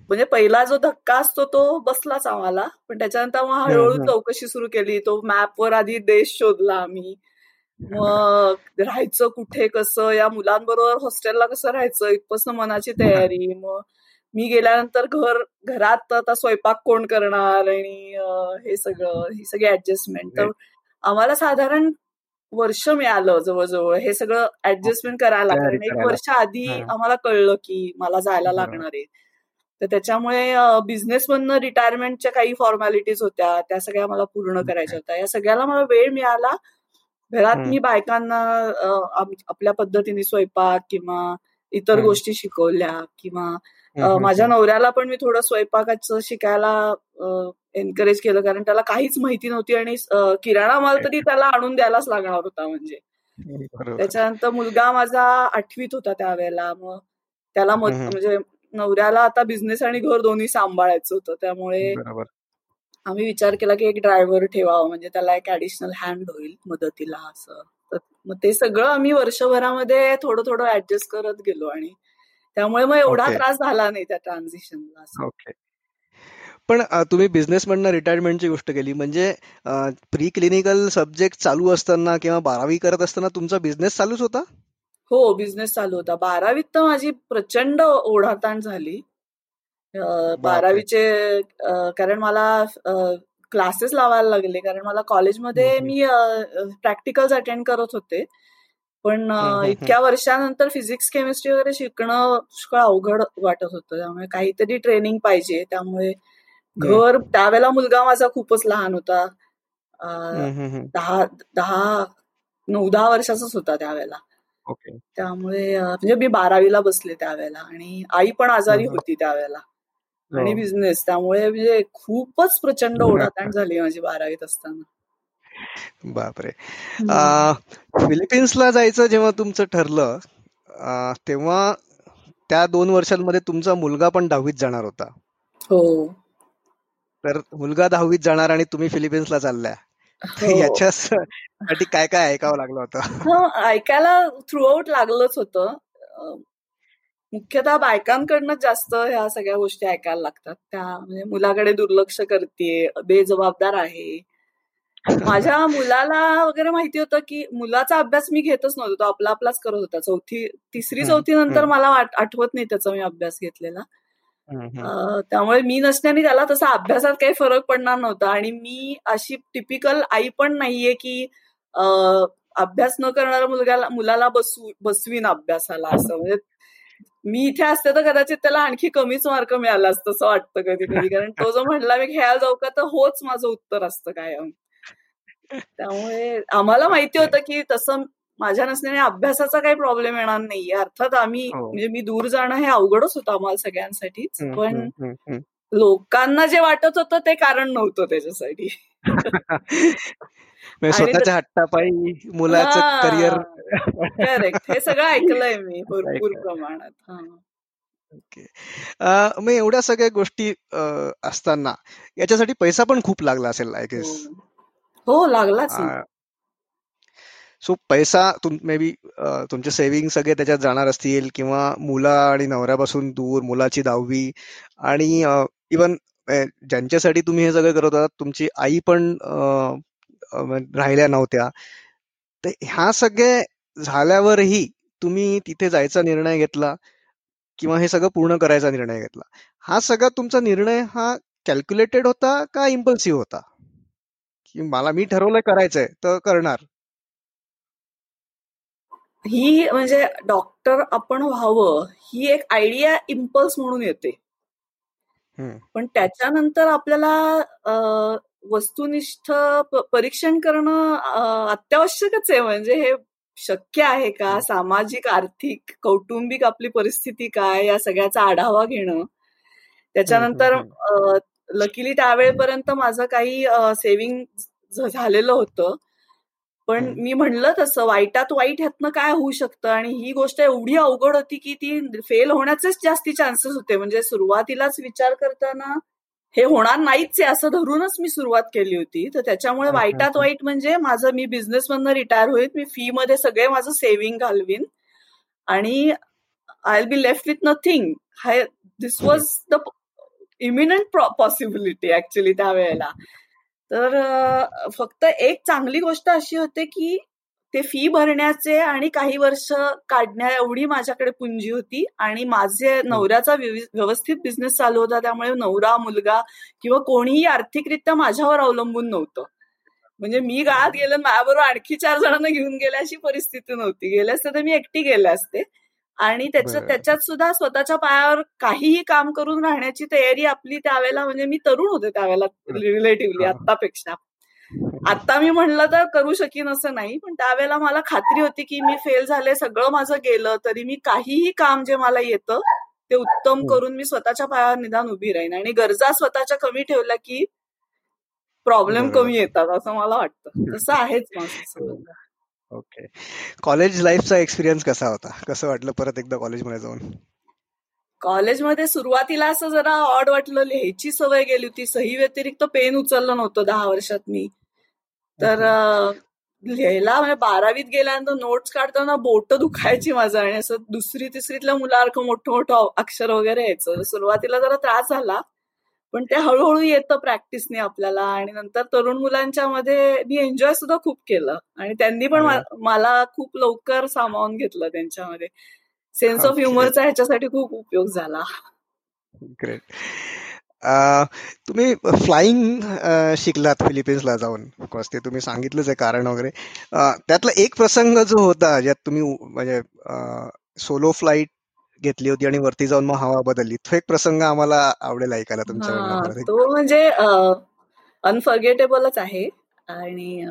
S1: म्हणजे पहिला जो धक्का असतो तो बसलाच आम्हाला. पण त्याच्यानंतर मग हळूहळू चौकशी सुरू केली. तो मॅपवर आधी देश शोधला आम्ही. मग राहायचं कुठे कसं? या मुलांबरोबर हॉस्टेलला कसं राहायचं? इथपासून मनाची तयारी. मग मी गेल्यानंतर घर घरात आता स्वयंपाक कोण करणार आणि हे सगळं ही सगळी ऍडजस्टमेंट तर आम्हाला साधारण वर्ष मिळालं जवळजवळ. हे सगळं ऍडजस्टमेंट करायला कारण एक वर्ष आधी आम्हाला कळलं की मला जायला लागणार आहे. तर त्याच्यामुळे बिझनेसमधनं रिटायरमेंटच्या काही फॉर्मॅलिटीज होत्या. त्या सगळ्या मला पूर्ण करायच्या होत्या. या सगळ्याला मला वेळ मिळाला. घरात मी बायकांना आपल्या पद्धतीने स्वयंपाक किंवा इतर गोष्टी शिकवल्या किंवा माझ्या नवऱ्याला पण मी थोडं स्वयंपाकाचं शिकायला एनकरेज केलं. कारण त्याला काहीच माहिती नव्हती आणि किराणा माल तरी त्याला आणून द्यायलाच लागणार होता म्हणजे. त्याच्यानंतर मुलगा माझा आठवीत होता त्यावेळेला. मग त्याला म्हणजे नवऱ्याला आता बिझनेस आणि घर दोन्ही सांभाळायचं होतं त्यामुळे आम्ही विचार केला की एक ड्रायव्हर ठेवावं म्हणजे त्याला एक ऍडिशनल हँड होईल मदतीला असं. मग ते सगळं आम्ही वर्षभरामध्ये थोडं थोडं ऍडजस्ट करत गेलो आणि त्यामुळे मग एवढा त्रास झाला नाही त्या ट्रान्झिशनला
S2: पण तुम्ही बिझनेस म्हणणं रिटायरमेंटची गोष्ट केली म्हणजे प्री क्लिनिकल सब्जेक्ट चालू असताना किंवा बारावी करत असताना तुमचा बिझनेस चालूच होता?
S1: हो बिझनेस चालू होता. बारावीत तर माझी प्रचंड ओढाताण झाली. बारावीचे कारण मला क्लासेस लावायला लागले. कारण मला कॉलेजमध्ये मी प्रॅक्टिकल्स अटेंड करत होते. पण इतक्या वर्षानंतर फिजिक्स केमिस्ट्री वगैरे शिकणं पुष्कळ अवघड वाटत होतं. त्यामुळे काहीतरी ट्रेनिंग पाहिजे. त्यामुळे घर त्यावेळेला मुलगा माझा खूपच लहान होता. दहा दहा नऊ दहा वर्षाचाच होता त्यावेळेला. त्यामुळे म्हणजे मी बारावीला बसले त्यावेळेला आणि आई पण आजारी होती त्यावेळेला आणि बिझनेस. हो. त्यामुळे म्हणजे खूपच प्रचंड ओढाताण झाली माझी बारावीत असताना.
S2: बापरे. फिलिपिन्सला जायचं जेव्हा तुमचं ठरलं तेव्हा त्या दोन वर्षांमध्ये तुमचा मुलगा पण दहावीत जाणार होता.
S1: हो.
S2: तर मुलगा दहावीत जाणार आणि तुम्ही फिलिपिन्सला चालल्या. याच्यासाठी काय काय ऐकावं लागलं
S1: होतं? ऐकायला थ्रू आउट लागलंच होतं. मुख्यतः बायकांकडनं जास्त ह्या सगळ्या गोष्टी ऐकायला लागतात. त्या म्हणजे मुलाकडे दुर्लक्ष करते बेजबाबदार आहे. माझ्या मुलाला वगैरे माहिती होतं की मुलाचा अभ्यास मी घेतच नव्हतो. तो आपला आपलाच करत होता. चौथी तिसरी चौथी नंतर मला आठवत नाही त्याचा मी अभ्यास घेतलेला. त्यामुळे मी नसल्याने त्याला तसा अभ्यासात काही फरक पडणार नव्हता. आणि मी अशी टिपिकल आई पण नाहीये की अभ्यास न करणाऱ्या मुलग्याला मुलाला बसू बसवीन अभ्यासाला असं. म्हणजे मी इथे असते तर कदाचित त्याला आणखी कमीच मार्क मिळाला असतं असं वाटतं कधी कधी कारण तो जो म्हणला मी खेळायला जाऊ का? तर होच माझं उत्तर असतं कायम. त्यामुळे आम्हाला माहिती होतं की तसं माझ्या नसल्याने अभ्यासाचा काही प्रॉब्लेम येणार नाहीये अर्थात आम्ही
S2: हो.
S1: म्हणजे मी दूर जाणं हे अवघडच होतं आम्हाला सगळ्यांसाठीच पण. लोकांना जे वाटत होतं ते कारण नव्हतं त्याच्यासाठी
S2: म्हणजे स्वतःच्या हट्टापायी मुलाचं. करिअर
S1: करेक्ट हे सगळं ऐकलंय मी भरपूर. प्रमाणात
S2: ओके अं, मग एवढ्या सगळ्या गोष्टी असताना याच्यासाठी पैसा पण खूप लागला असेल आय गेस
S1: हो. हो लागलाच
S2: सो पैसा तुम मे बी तुमचे सेव्हिंग सगळे त्याच्यात जाणार असतील किंवा मुला आणि नवऱ्यापासून दूर मुलाची दहावी आणि इवन ज्यांच्यासाठी तुम्ही हे सगळं करत होता तुमची आई पण राहिल्या नव्हत्या. तर ह्या सगळे झाल्यावरही तुम्ही तिथे जायचा निर्णय घेतला किंवा हे सगळं पूर्ण करायचा निर्णय घेतला. हा सगळा तुमचा निर्णय हा कॅल्क्युलेटेड होता का इम्पल्सिव्ह होता? की मला मी ठरवलंय करायचंय तर करणार.
S1: ही म्हणजे डॉक्टर आपण व्हावं ही एक आयडिया इम्पल्स म्हणून येते. पण त्याच्यानंतर आपल्याला वस्तुनिष्ठ परीक्षण करणं अत्यावश्यकच आहे. म्हणजे हे शक्य आहे का? सामाजिक आर्थिक कौटुंबिक आपली परिस्थिती काय? या सगळ्याचा आढावा घेणं. त्याच्यानंतर लकीली त्यावेळेपर्यंत माझं काही सेव्हिंग झालेलं होतं. पण. मी म्हणलं तसं वाईटात वाईट ह्यातनं काय होऊ शकतं? आणि ही गोष्ट एवढी अवघड होती की ती फेल होण्याचेच जास्ती चान्सेस होते. म्हणजे सुरुवातीलाच विचार करताना हे होणार नाहीच आहे असं धरूनच मी सुरुवात केली होती. तर त्याच्यामुळे वाईटात. वाईट म्हणजे माझं मी बिझनेस मधनं रिटायर होईल मी फी मध्ये सगळे माझं सेव्हिंग घालवीन. आणि I will be left with nothing hi this was the imminent possibility actually त्यावेळेला. तर फक्त एक चांगली गोष्ट अशी होते की ते फी भरण्याचे आणि काही वर्ष काढण्या एवढी माझ्याकडे पुंजी होती आणि माझे नवऱ्याचा व्यवि- व्यवस्थित बिझनेस चालू होता. त्यामुळे नवरा मुलगा किंवा कोणीही आर्थिकरित्या माझ्यावर अवलंबून नव्हतं. म्हणजे मी गावात गेलं माझ्याबरोबर आणखी चार जणांना घेऊन गेल्या अशी परिस्थिती नव्हती. गेले असते तर मी एकटी गेले असते. आणि त्याच्यात
S2: बरं.
S1: त्याच्यात सुद्धा स्वतःच्या पायावर काहीही काम करून राहण्याची तयारी आपली त्यावेळेला म्हणजे मी तरुण होते त्यावेळेला रिलेटिव्हली
S2: हा.
S1: आत्तापेक्षा आता मी म्हणलं तर करू शकीन असं नाही पण त्यावेळेला मला खात्री होती की मी फेल झाले सगळं माझं गेलं तरी मी काहीही काम जे मला येतं ते उत्तम
S2: हम्म.
S1: करून मी स्वतःच्या पायावर निदान उभी राहीन आणि गरजा स्वतःच्या कमी ठेवल्या की प्रॉब्लेम. कमी येतात असं मला वाटतं तसं आहेच माझं.
S2: ओके. कॉलेज लाईफचा एक्सपिरियन्स कसा होता? कसं वाटलं परत एकदा कॉलेजमध्ये जाऊन?
S1: कॉलेजमध्ये सुरुवातीला असं जरा ऑड वाटलं. लिहायची सवय गेली होती. सही व्यतिरिक्त पेन उचललं नव्हतं दहा वर्षात मी. तर लिहायला म्हणजे बारावीत गेल्यानंतर नोट्स काढताना बोट दुखायची माझं आणि असं दुसरी तिसरीतल्या मुलासारखं मोठं मोठं अक्षर वगैरे यायचं. सुरुवातीला जरा त्रास झाला. पण ते हळूहळू येतं प्रॅक्टिसने आपल्याला आणि नंतर तरुण मुलांच्या मध्ये मी एन्जॉय सुद्धा खूप केलं. आणि त्यांनी पण मला खूप लवकर सामावून घेतलं त्यांच्यामध्ये. Sense of. ह्युमरचा ह्याच्यासाठी खूप उपयोग झाला.
S2: ग्रेट तुम्ही फ्लाइंग शिकलात फिलिपिन्सला जाऊन ऑफकोर्स ते तुम्ही सांगितलंच आहे कारण वगैरे. त्यातला एक प्रसंग जो होता ज्यात तुम्ही म्हणजे सोलो फ्लाईट घेतली होती आणि वरती जाऊन मग हवा बदलली. तो एक प्रसंग आम्हाला आवडेल ऐकायला एक.
S1: तो म्हणजे अनफर्गेटेबलच आहे. आणि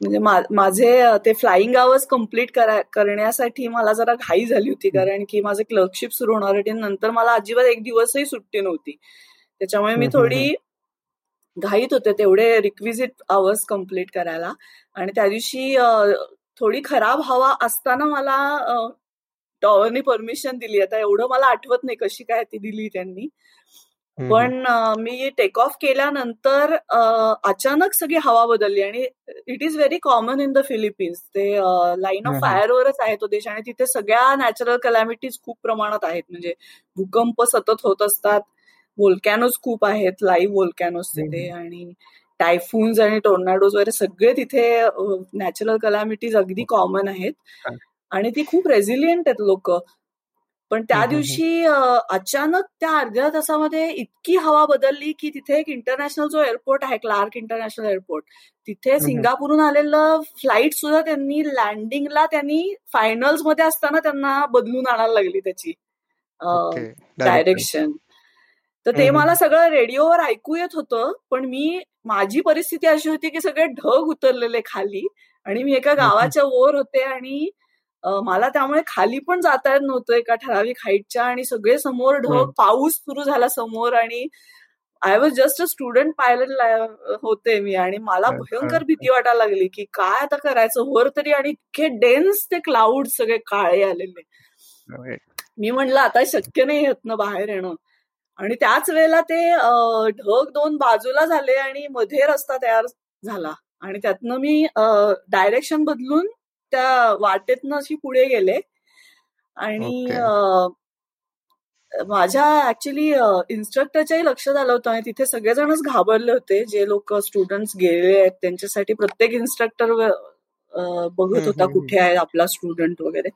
S1: म्हणजे माझे ते फ्लाइंग आवर्स कंप्लीट करण्यासाठी मला जरा घाई झाली होती. कारण की माझं क्लर्कशिप सुरू होणार होती. नंतर मला अजिबात एक दिवसही सुट्टी नव्हती. त्याच्यामुळे मी थोडी घाईत होते तेवढे रिक्विजिट आवर्स कंप्लीट करायला. आणि त्या दिवशी थोडी खराब हवा असताना मला टॉवरनी परमिशन दिली. आता एवढं मला आठवत नाही कशी काय ती दिली त्यांनी. पण मी टेक ऑफ केल्यानंतर अचानक सगळी हवा बदलली आणि it is very common in the Philippines ते लाईन ऑफ. फायरवरच आहे तो देश आणि तिथे सगळ्या नॅचरल कलॅमिटीज खूप प्रमाणात आहेत. म्हणजे भूकंप सतत होत असतात. वोल्कॅनोज खूप आहेत लाईव्ह वोल्कॅनोज तिथे आणि टायफून्स आणि टोर्नाडोज वगैरे सगळे तिथे नॅचरल कलॅमिटीज अगदी कॉमन आहेत. आणि ती खूप रेझिलियंट आहेत लोक. पण त्या दिवशी अचानक त्या अर्ध्या तासामध्ये इतकी हवा बदलली की तिथे एक इंटरनॅशनल जो एअरपोर्ट आहे क्लार्क इंटरनॅशनल एअरपोर्ट तिथे सिंगापूरहून आलेलं फ्लाईट सुद्धा त्यांनी लँडिंगला त्यांनी फायनल्समध्ये असताना त्यांना बदलून आणायला लागली त्याची डायरेक्शन तर ते मला सगळं रेडिओवर ऐकू येत होतं पण मी माझी परिस्थिती अशी होती की सगळे ढग उतरलेले खाली आणि मी एका गावाच्या वर होते आणि मला त्यामुळे खाली पण जाता येत नव्हतं एका ठराविक हाईटच्या आणि सगळे समोर ढग पाऊस सुरू झाला समोर आणि I was just a student pilot होते मी आणि मला भयंकर भीती वाटायला लागली की काय आता करायचं? वर तरी आणि इतके डेन्स ते क्लाउड सगळे काळे आलेले. मी म्हणलं आता शक्य नाही येत ना बाहेर येणं. आणि त्याच वेळेला ते ढग दोन बाजूला झाले आणि मध्ये रस्ता तयार झाला. आणि त्यातनं मी डायरेक्शन बदलून त्या वाटेतनं अशी पुढे गेले. आणि माझ्या ऍक्च्युली इन्स्ट्रक्टरच्याही लक्षात आलं होतं आणि तिथे सगळेजणच घाबरले होते. जे लोक स्टुडंट गेले आहेत त्यांच्यासाठी प्रत्येक इन्स्ट्रक्टर बघत होता कुठे आहे आपला स्टुडंट वगैरे.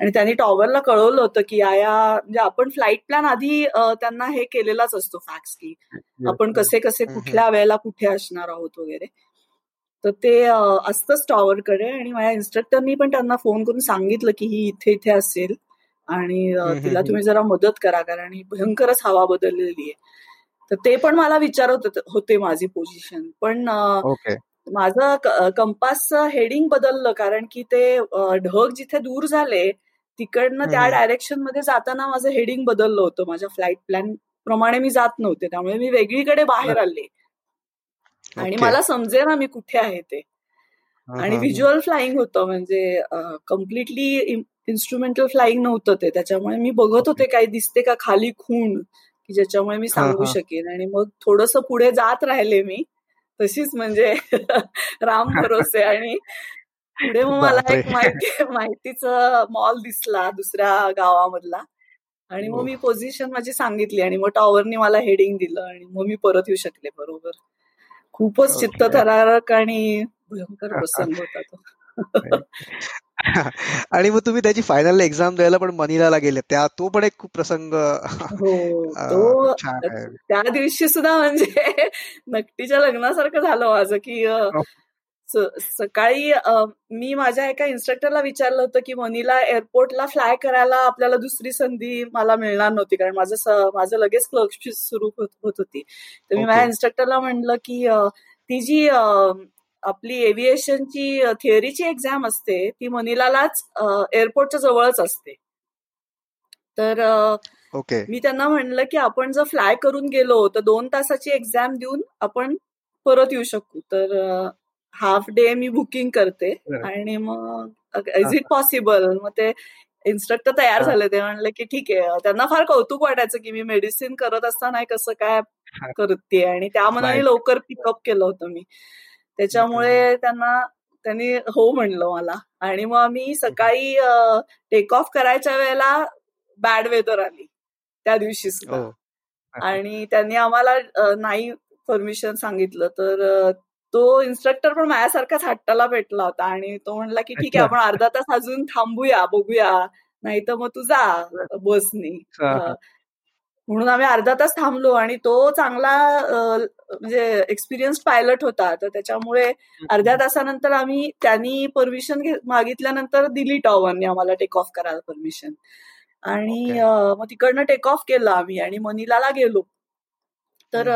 S1: आणि त्यांनी टॉवरला कळवलं होतं की या म्हणजे आपण फ्लाईट प्लॅन आधी त्यांना हे केलेलाच असतो फॅक्स की आपण कसे कसे कुठल्या वेळेला कुठे असणार आहोत वगैरे. तर ते असतंच टॉवरकडे आणि माझ्या इन्स्ट्रक्टरनी पण त्यांना फोन करून सांगितलं की ही इथे इथे असेल आणि तिला तुम्ही जरा मदत करा कारण ही भयंकरच हवा बदललेली आहे. तर ते पण मला विचारत होते माझी पोझिशन. पण माझं कंपासचं हेडिंग बदललं कारण की ते ढग जिथे दूर झाले तिकडनं त्या डायरेक्शनमध्ये जाताना माझं हेडिंग बदललं होतं. माझ्या फ्लाईट प्लॅन प्रमाणे मी जात नव्हते. त्यामुळे मी वेगळीकडे बाहेर आले. आणि मला समजे ना मी कुठे आहे ते. आणि व्हिज्युअल फ्लाइंग होतं म्हणजे कम्प्लिटली इन्स्ट्रुमेंटल फ्लाइंग नव्हतं ते. त्याच्यामुळे मी बघत होते काही दिसते का खाली खूण की ज्याच्यामुळे मी सांगू शकेन. आणि मग थोडस पुढे जात राहिले मी. तशीच म्हणजे राम भरोसे. आणि पुढे मग मला एक माहिती माहितीचा मॉल दिसला दुसऱ्या गावामधला. आणि मग मी पोझिशन माझी सांगितली आणि मग टॉवरनी मला हेडिंग दिलं आणि मग मी परत येऊ शकले बरोबर. खूपच चित्तथरारक आणि भयंकर प्रसंग होता तो.
S2: आणि मग तुम्ही त्याची फायनल एक्झाम द्यायला पण मनिलाला गेले. त्या तो पण एक खूप प्रसंग
S1: हो त्या दिवशी सुद्धा म्हणजे नक्कीच्या लग्नासारखं झालं माझं की सकाळी मी माझ्या एका इन्स्ट्रक्टरला विचारलं होतं की मनीला एअरपोर्टला फ्लाय करायला आपल्याला दुसरी संधी मला मिळणार नव्हती कारण माझं माझं लगेच क्लर्कशिप सुरू होत होती तर मी माझ्या इन्स्ट्रक्टरला म्हणलं की ती जी आपली एव्हिएशनची थिअरीची एक्झाम असते ती मनिलालाच एअरपोर्टच्या जवळच असते. तर
S2: ओके
S1: मी त्यांना म्हणलं की आपण जर फ्लाय करून गेलो तर दोन तासाची एक्झाम देऊन आपण परत येऊ शकू. तर हाफ डे मी बुकिंग करते आणि मग इज इट पॉसिबल मग ते इन्स्ट्रक्टर तयार झाले ते म्हणले की ठीक आहे. त्यांना फार कौतुक वाटायचं की मी मेडिसिन करत असताना कसं काय करते? आणि त्या मनाने लवकर पिकअप केलं होतं मी. त्याच्यामुळे त्यांना त्यांनी हो म्हणलं मला. आणि मग मी सकाळी टेक ऑफ करायच्या वेळेला बॅड वेदर आली त्या दिवशी सुद्धा आणि त्यांनी आम्हाला नाही परमिशन सांगितलं. तर तो इन्स्ट्रक्टर पण माझ्यासारखाच हट्टाला भेटला होता आणि तो म्हणला की ठीक आहे आपण अर्धा तास अजून थांबूया बघूया. नाही तर मग तू जा बसनी. म्हणून आम्ही अर्धा तास थांबलो आणि तो चांगला म्हणजे एक्सपिरियन्स पायलट होता. तर त्याच्यामुळे अर्ध्या तासानंतर आम्ही त्यांनी परमिशन मागितल्यानंतर दिली टॉवरने आम्हाला टेक ऑफ करायला परमिशन आणि मग तिकडनं टेक ऑफ केलं आम्ही आणि मनिलाला गेलो. तर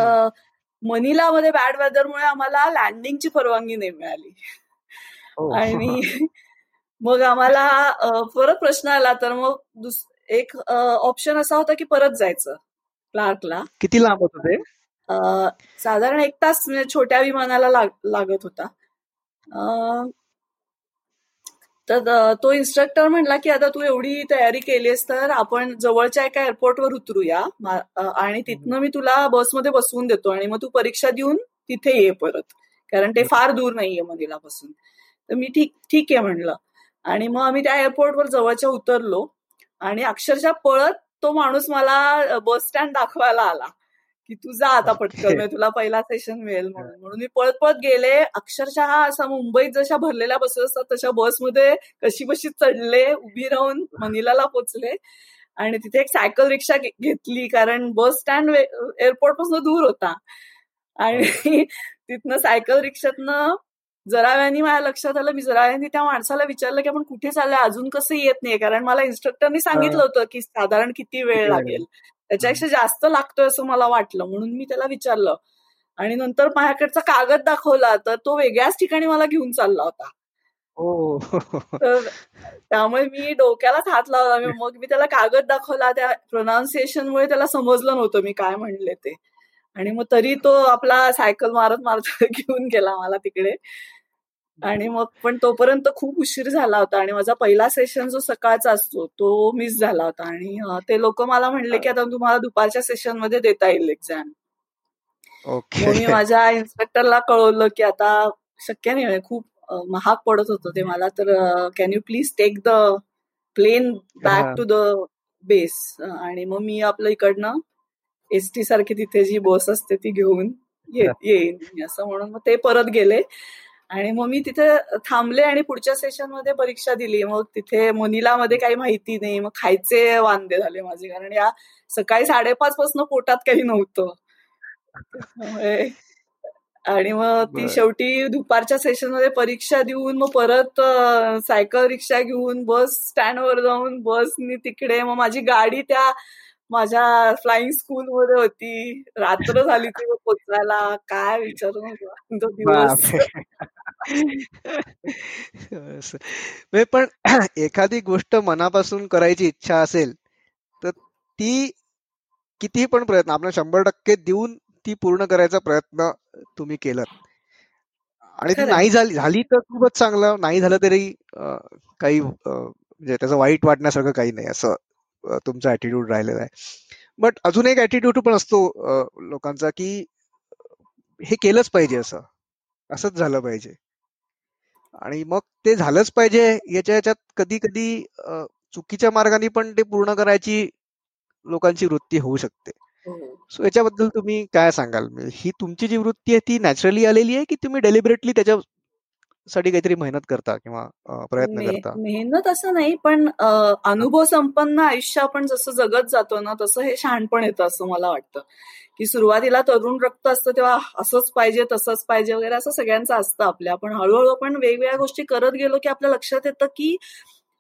S1: मनिलामध्ये बॅड वेदरमुळे आम्हाला लँडिंगची परवानगी नाही मिळाली. आणि मग आम्हाला परत प्रश्न आला तर मग एक ऑप्शन असा होता की परत जायचं क्लार्कला
S2: किती लांब होत ते?
S1: साधारण एक तास म्हणजे छोट्या विमानाला लागत होता. तर तो इन्स्ट्रक्टर म्हणला की आता तू एवढी तयारी केलीस तर आपण जवळच्या एका एअरपोर्टवर उतरूया. आणि तिथनं मी तुला बसमध्ये बसवून देतो आणि मग तू परीक्षा देऊन तिथे ये परत. कारण ते फार दूर नाहीये मंदिरापासून. तर मी ठीक ठीक आहे म्हणलं. आणि मग आम्ही त्या एअरपोर्टवर जवळच्या उतरलो आणि अक्षरशः पळत तो माणूस मला बस स्टँड दाखवायला आला. की तू जा आता पटकन तुला पहिला सेशन मिळेल म्हणून. म्हणून मी पळत पळत गेले. अक्षरशः असा मुंबईत जशा भरलेल्या बसेस असतात तशा बसमध्ये कशी बशी चढले उभी राहून मनिलाला पोचले. आणि तिथे एक सायकल रिक्षा घेतली कारण बस स्टँड एअरपोर्टपासून दूर होता. आणि तिथनं सायकल रिक्षातनं जरा वेळानी माझ्या लक्षात आलं. मी जरा वेळानी त्या माणसाला विचारलं की आपण कुठे चाललंय? अजून कसं येत नाही कारण मला इन्स्ट्रक्टरनी सांगितलं होतं की साधारण किती वेळ? लागेल. त्याच्यापेक्षा जास्त लागतोय असं मला वाटलं म्हणून मी त्याला विचारलं. आणि नंतर माझ्याकडचा कागद दाखवला तर तो वेगळ्याच ठिकाणी मला घेऊन चालला होता. तर त्यामुळे मी डोक्यालाच हात लावला. मग मी त्याला कागद दाखवला त्या प्रोनाऊन्सिएशनमुळे त्याला समजलं नव्हतं मी काय म्हणले ते. आणि मग तरी तो आपला सायकल मारत मारत घेऊन गेला मला तिकडे. आणि मग पण तोपर्यंत खूप उशीर झाला होता आणि माझा पहिला सेशन जो सकाळचा असतो तो मिस झाला होता. आणि ते लोक मला म्हणले की आता तुम्हाला दुपारच्या सेशनमध्ये देता येईल एक्झाम मी माझ्या इन्स्पेक्टरला कळवलं की आता शक्य नाही खूप महाग पडत होतं ते मला. तर can you please take the plane back to the base आणि मग मी आपलं इकडनं एसटी सारखी तिथे जी बस असते ती घेऊन येईन असं म्हणून. मग ते परत गेले. आणि मग मी तिथे थांबले आणि पुढच्या सेशनमध्ये परीक्षा दिली. मग तिथे मनिला मध्ये काही माहिती नाही. मग खायचे वांदे झाले माझे. कारण या सकाळी साडेपाच पासून पोटात काही नव्हतं. आणि मग ती शेवटी दुपारच्या सेशनमध्ये परीक्षा देऊन मग परत सायकल रिक्षा घेऊन बस स्टँडवर जाऊन बसनी तिकडे मग माझी गाडी त्या माझ्या फ्लाइंग स्कूल मध्ये होती. रात्र झाली ती पोचवायला काय विचारू दिवस
S2: पण एखादी गोष्ट मनापासून करायची इच्छा असेल तर ती कितीही पण प्रयत्न आपण शंभर टक्के देऊन ती पूर्ण करायचा प्रयत्न तुम्ही केलं. आणि ती नाही झाली झाली तर खूपच चांगलं नाही झालं तरी काही म्हणजे त्याचं वाईट वाटण्यासारखं काही नाही असं तुमचा ऍटिट्यूड राहिलेला आहे. बट अजून एक ऍटिट्यूड पण असतो लोकांचा की हे केलंच पाहिजे असं. असंच झालं पाहिजे. आणि मग ते झालंच पाहिजे. याच्या याच्यात कधी कधी चुकीच्या मार्गाने पण ते पूर्ण करायची लोकांची वृत्ती होऊ शकते. सो हो. याच्याबद्दल तुम्ही काय सांगाल? ही तुमची जी वृत्ती आहे ती नॅचरली आलेली आहे की तुम्ही डेलिबरेटली त्याच्या साठी काहीतरी मेहनत करता किंवा प्रयत्न करता?
S1: मेहनत असं नाही पण अनुभव संपन्न आयुष्य आपण जसं जगत जातो ना तसं हे शहाणपण येतं असं मला वाटतं. की सुरुवातीला तरुण रक्त असतं तेव्हा असंच पाहिजे तसंच पाहिजे वगैरे असं सगळ्यांचं असतं आपल्या. आपण हळूहळू आपण वेगवेगळ्या गोष्टी करत गेलो की आपल्या लक्षात येतं की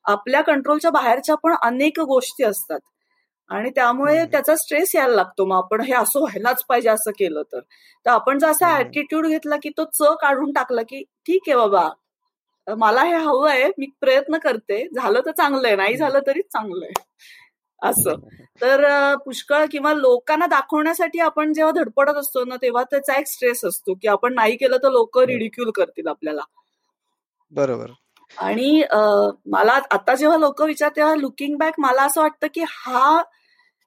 S1: आपल्या कंट्रोलच्या बाहेरच्या पण अनेक गोष्टी असतात. आणि त्यामुळे त्याचा स्ट्रेस यायला लागतो. मग आपण हे असं व्हायलाच पाहिजे असं केलं तर. तर आपण जर असा ऍटिट्यूड घेतला की तो च काढून टाकला की ठीक आहे बाबा मला हे हवं आहे मी प्रयत्न करते. झालं तर चांगलं आहे नाही झालं तरी चांगलं आहे. असं. तर पुष्कळ किंवा लोकांना दाखवण्यासाठी आपण जेव्हा धडपडत असतो ना तेव्हा त्याचा एक स्ट्रेस असतो की आपण नाही केलं तर लोक रिडिक्यूल करतील आपल्याला.
S2: बरोबर.
S1: आणि मला आता जेव्हा लोक विचार तेव्हा लुकिंग बॅक मला असं वाटतं की हा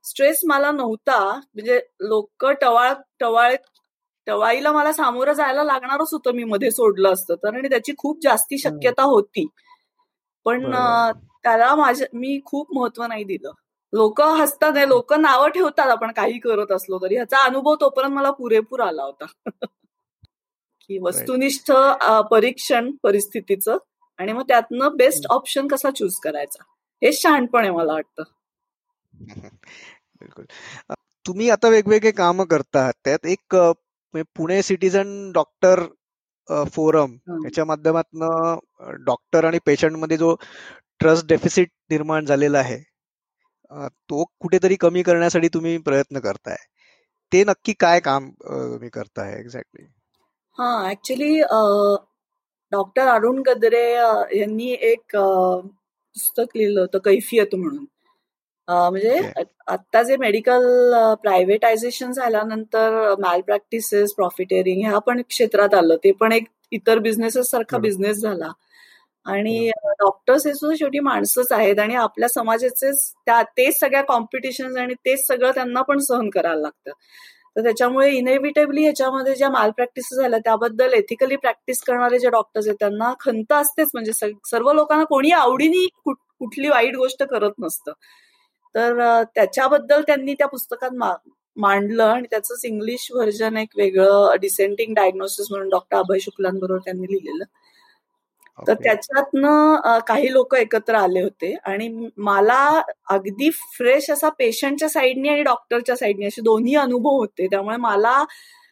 S1: स्ट्रेस मला नव्हता. म्हणजे लोक टवाळ टवाळ टवाळीला मला सामोरं जायला लागणारच होतं मी मध्ये सोडलं असतं तर आणि त्याची खूप जास्ती शक्यता होती. पण त्याला माझ्या मी खूप महत्त्व नाही दिलं. लोक हसतात लोक नावं ठेवतात आपण काही करत असलो तरी. ह्याचा अनुभव तोपर्यंत मला पुरेपूर आला होता. की वस्तुनिष्ठ परीक्षण परिस्थितीचं आणि मग त्यातनं बेस्ट ऑप्शन कसा चूज करायचा? हे शहाणपण आहे मला वाटतं.
S2: बिलकुल. तुम्ही आता वेगवेगळे काम करता त्यात एक पुणे सिटीजन डॉक्टर फोरम याच्या माध्यमातून डॉक्टर आणि पेशंटमध्ये जो ट्रस्ट डेफिसिट निर्माण झालेला आहे तो कुठेतरी कमी करण्यासाठी तुम्ही प्रयत्न करताय. ते नक्की काय काम तुम्ही करताय एक्झॅक्टली
S1: हा ऍक्च्युली डॉक्टर अरुण गद्रे यांनी एक पुस्तक लिहिलं होतं कैफियत म्हणून. म्हणजे आता जे मेडिकल प्रायव्हेटायझेशन झाल्यानंतर मॅल प्रॅक्टिसेस प्रॉफिटेरिंग ह्या पण क्षेत्रात आलं. ते पण एक इतर बिझनेसेस सारखा बिझनेस झाला. आणि डॉक्टर्स हे सुद्धा शेवटी माणसंच आहेत आणि आपल्या समाजाचे त्या तेच सगळ्या कॉम्पिटिशन आणि तेच सगळं त्यांना पण सहन करायला लागतं. तर त्याच्यामुळे इनेव्हिटेबली ह्याच्यामध्ये ज्या माल प्रॅक्टिस झाल्या त्याबद्दल एथिकली प्रॅक्टिस करणारे जे डॉक्टर्स आहेत त्यांना खंत असतेच. म्हणजे सर्व लोकांना कोणी आवडीने कुठली वाईट गोष्ट करत नसतं. तर त्याच्याबद्दल त्यांनी त्या पुस्तकात मांडलं आणि त्याचंच इंग्लिश व्हर्जन एक वेगळं डिसेंटिंग डायग्नोसिस म्हणून डॉक्टर अभय शुक्लांबरोबर त्यांनी लिहिलेलं. तर त्याच्यातनं काही लोक एकत्र आले होते आणि मला अगदी फ्रेश असा पेशंटच्या साईडनी आणि डॉक्टरच्या साईडनी असे दोन्ही अनुभव होते. त्यामुळे मला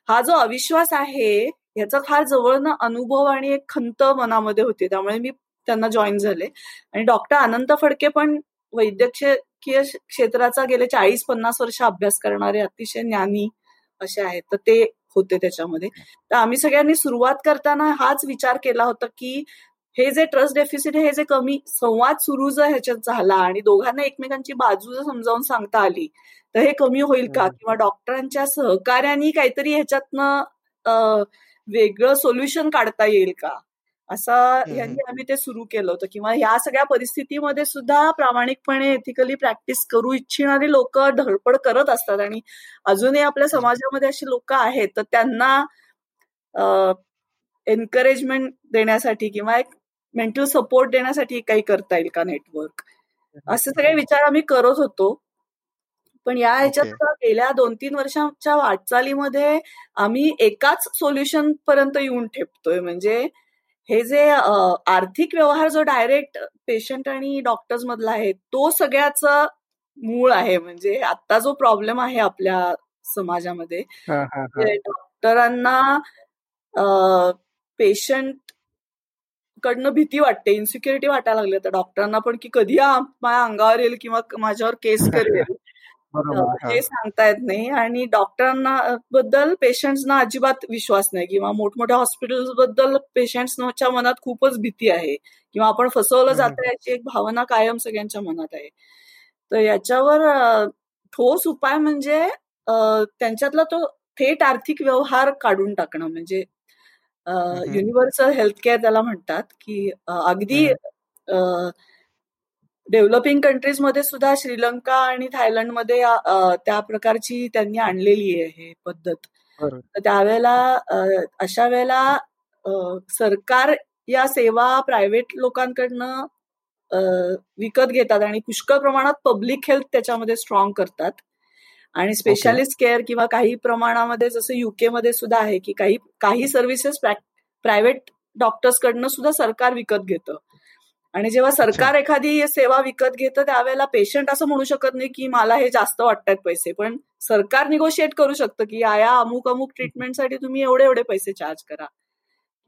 S1: हा जो अविश्वास आहे याचा फार जवळनं अनुभव आणि एक खंत मनामध्ये होते. त्यामुळे मी त्यांना जॉईन झाले. आणि डॉक्टर अनंत फडके पण वैद्यकीय क्षेत्राचा गेले चाळीस पन्नास वर्ष अभ्यास करणारे अतिशय ज्ञानी असे आहेत. तर ते होते त्याच्यामध्ये. तर आम्ही सगळ्यांनी सुरुवात करताना हाच विचार केला होता की हे जे ट्रस्ट डेफिसिट हे जे कमी संवाद सुरू जर ह्याच्यात झाला आणि दोघांना एकमेकांची बाजू जर समजावून सांगता आली तर हे कमी होईल का? किंवा डॉक्टरांच्या सहकार्याने काहीतरी ह्याच्यातनं वेगळं सोल्युशन काढता येईल का? असं यांनी आम्ही ते सुरू केलं होतं. किंवा या सगळ्या परिस्थितीमध्ये सुद्धा प्रामाणिकपणे एथिकली प्रॅक्टिस करू इच्छिणारी लोक धडपड करत असतात. आणि अजूनही आपल्या समाजामध्ये अशी लोक आहेत तर त्यांना एनकरेजमेंट देण्यासाठी किंवा एक मेंटल सपोर्ट देण्यासाठी काही करता येईल का नेटवर्क असे सगळे विचार आम्ही करत होतो. पण या ह्याच्यात गेल्या दोन तीन वर्षांच्या वाटचालीमध्ये आम्ही एकाच सोल्युशन पर्यंत येऊन ठेपतोय. म्हणजे हे जे आर्थिक व्यवहार जो डायरेक्ट पेशंट आणि डॉक्टर्स मधला आहे तो सगळ्याच मूळ आहे. म्हणजे आता जो प्रॉब्लेम आहे आपल्या समाजामध्ये डॉक्टरांना पेशंट कडनं भीती वाटते. इन्सिक्युरिटी वाटायला लागली तर डॉक्टरांना पण की कधी माझ्या अंगावर येईल किंवा माझ्यावर केस करेल. हे. सांगता येत नाही. आणि डॉक्टरांना बद्दल पेशंट्सना अजिबात विश्वास नाही. किंवा मोठमोठ्या हॉस्पिटल्सबद्दल पेशंट्सच्या मनात खूपच भीती आहे. किंवा आपण फसवलं जातं याची एक भावना कायम सगळ्यांच्या मनात आहे. तर याच्यावर ठोस उपाय म्हणजे त्यांच्यातला तो थेट आर्थिक व्यवहार काढून टाकणं. म्हणजे युनिव्हर्सल हेल्थ केअर त्याला म्हणतात की अगदी डेव्हलपिंग कंट्रीजमध्ये सुद्धा श्रीलंका आणि थायलंडमध्ये त्या प्रकारची त्यांनी आणलेली आहे पद्धत. त्यावेळेला अशा वेळेला सरकार या सेवा प्रायव्हेट लोकांकडनं विकत घेतात आणि पुष्कळ प्रमाणात पब्लिक हेल्थ त्याच्यामध्ये स्ट्रॉंग करतात. आणि स्पेशालिस्ट केअर किंवा काही प्रमाणामध्ये जसं युके मध्ये सुद्धा आहे की काही काही सर्व्हिसेस प्रायव्हेट डॉक्टर्स कडनं सुद्धा सरकार विकत घेतं. आणि जेव्हा सरकार एखादी सेवा विकत घेतं त्यावेळेला पेशंट असं म्हणू शकत नाही की मला हे जास्त वाटतात पैसे. पण सरकार निगोशिएट करू शकतं की या अमुक अमुक ट्रीटमेंटसाठी तुम्ही एवढे एवढे पैसे चार्ज करा.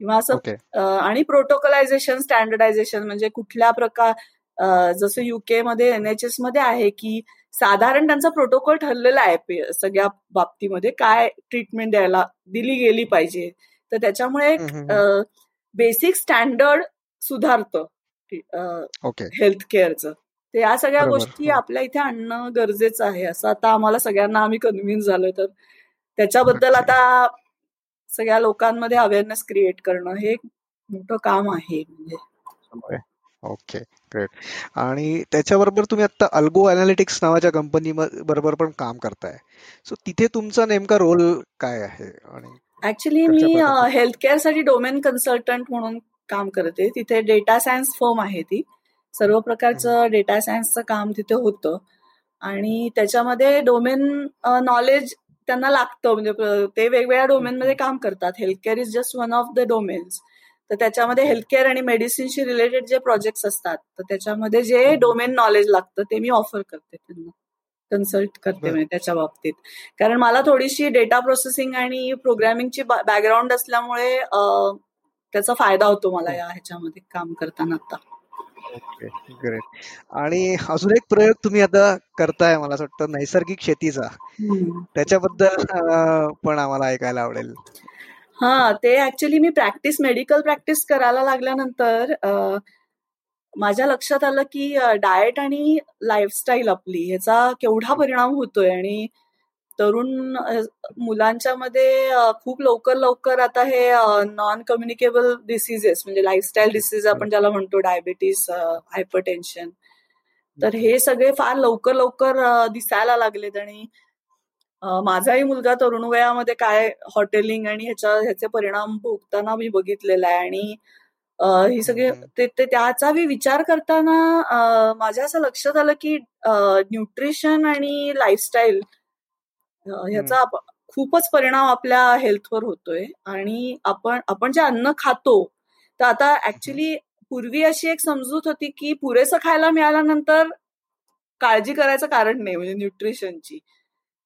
S1: किंवा असं आणि प्रोटोकलायझेशन स्टँडर्डायझेशन म्हणजे कुठल्या प्रकार जसं युके मध्ये एनएचएसमध्ये आहे की साधारण त्यांचा प्रोटोकॉल ठरलेला आहे सगळ्या बाबतीमध्ये काय ट्रीटमेंट द्यायला दिली गेली पाहिजे. तर त्याच्यामुळे बेसिक स्टँडर्ड सुधारतं हेल्थ केअरचं तर या सगळ्या गोष्टी आपल्या इथे आणणं गरजेचं आहे. असं आता आम्हाला सगळ्यांना आम्ही कन्व्हिन्स झालोय तर त्याच्याबद्दल आता सगळ्या लोकांमध्ये अवेअरनेस क्रिएट करणं हे एक मोठं काम आहे म्हणजे.
S2: ओके ग्रेट आणि त्याच्याबरोबर तुम्ही आता अल्गो अनालिटिक्स नावाच्या कंपनी बरोबर पण काम करताय. सो तिथे तुमचा नेमका रोल काय आहे
S1: आणि ऍक्च्युली मी हेल्थ केअरसाठी डोमेन कन्सल्टंट म्हणून काम करते. तिथे डेटा सायन्स फर्म आहे ती. सर्व प्रकारचं डेटा सायन्सचं काम तिथे होतं. आणि त्याच्यामध्ये डोमेन नॉलेज त्यांना लागतं. म्हणजे ते वेगवेगळ्या डोमेनमध्ये काम करतात. Health care is just one of the domains तर त्याच्यामध्ये हेल्थ केअर आणि मेडिसिनशी रिलेटेड जे प्रोजेक्ट्स असतात तर त्याच्यामध्ये जे डोमेन नॉलेज लागतं ते मी ऑफर करते त्यांना. कन्सल्ट करते म्हणजे त्याच्या बाबतीत. कारण मला थोडीशी डेटा प्रोसेसिंग आणि प्रोग्रामिंगची बॅकग्राऊंड असल्यामुळे त्याचा फायदा होतो मला या ह्याच्यामध्ये काम करताना आता.
S2: ग्रेट आणि अजून एक प्रयोग तुम्ही आता करताय मला असं वाटतं नैसर्गिक शेतीचा. त्याच्याबद्दल पण आम्हाला ऐकायला आवडेल.
S1: हा ते ऍक्च्युली मी प्रॅक्टिस मेडिकल प्रॅक्टिस करायला लागल्यानंतर माझ्या लक्षात आलं की डाएट आणि लाईफस्टाईल आपली ह्याचा केवढा परिणाम होतोय आणि तरुण मुलांच्या मध्ये खूप लवकर लवकर आता हे नॉन कम्युनिकेबल डिसिजेस म्हणजे लाईफस्टाईल डिसीज आपण ज्याला म्हणतो डायबिटीस हायपरटेन्शन तर हे सगळे फार लवकर लवकर दिसायला लागलेत आणि माझाही मुलगा तरुण वयामध्ये काय हॉटेलिंग आणि ह्याच्या ह्याचे परिणाम भोगताना मी बघितलेला आहे आणि ही सगळे ते त्याचा मी विचार करताना माझ्या असं लक्षात आलं की न्यूट्रिशन आणि लाईफस्टाईल ह्याचा खूपच परिणाम आपल्या हेल्थवर होतोय आणि आपण आपण जे अन्न खातो तर आता ऍक्च्युली पूर्वी अशी एक समजूत होती की पुरेसं खायला मिळाल्यानंतर काळजी करायचं कारण नाही म्हणजे न्यूट्रिशनची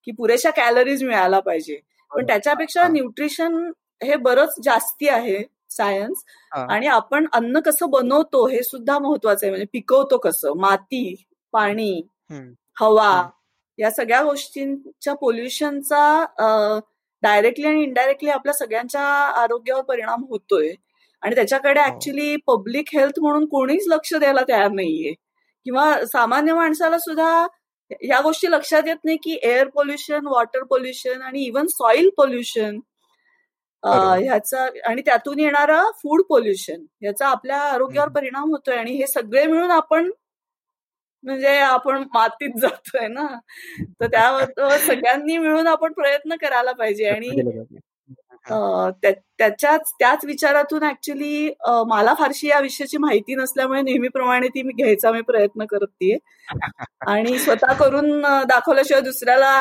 S1: की पुरेशा कॅलरीज मिळायला पाहिजे. पण त्याच्यापेक्षा न्यूट्रिशन हे बरंच जास्ती आहे सायन्स आणि आपण अन्न कसं बनवतो हे सुद्धा महत्वाचं आहे. म्हणजे पिकवतो कसं? माती पाणी हवा या सगळ्या गोष्टींच्या पोल्युशनचा डायरेक्टली आणि इनडायरेक्टली आपल्या सगळ्यांच्या आरोग्यावर परिणाम होतोय. आणि त्याच्याकडे ऍक्च्युली पब्लिक हेल्थ म्हणून कोणीच लक्ष द्यायला तयार नाहीये. किंवा सामान्य माणसाला सुद्धा या गोष्टी लक्षात येत नाही की एअर पोल्युशन वॉटर पोल्युशन आणि इवन सॉइल पोल्युशन ह्याचा आणि त्यातून येणारं फूड पोल्युशन ह्याचा आपल्या आरोग्यावर परिणाम होतोय आणि हे सगळे मिळून आपण म्हणजे आपण मातीत जातोय ना? तर त्यावर सगळ्यांनी मिळून आपण प्रयत्न करायला पाहिजे आणि त्याच्याच त्याच विचारातून ऍक्च्युली मला फारशी या विषयाची माहिती नसल्यामुळे नेहमीप्रमाणे ती मी घ्यायचा मी प्रयत्न करते. आणि स्वतः करून दाखवल्याशिवाय दुसऱ्याला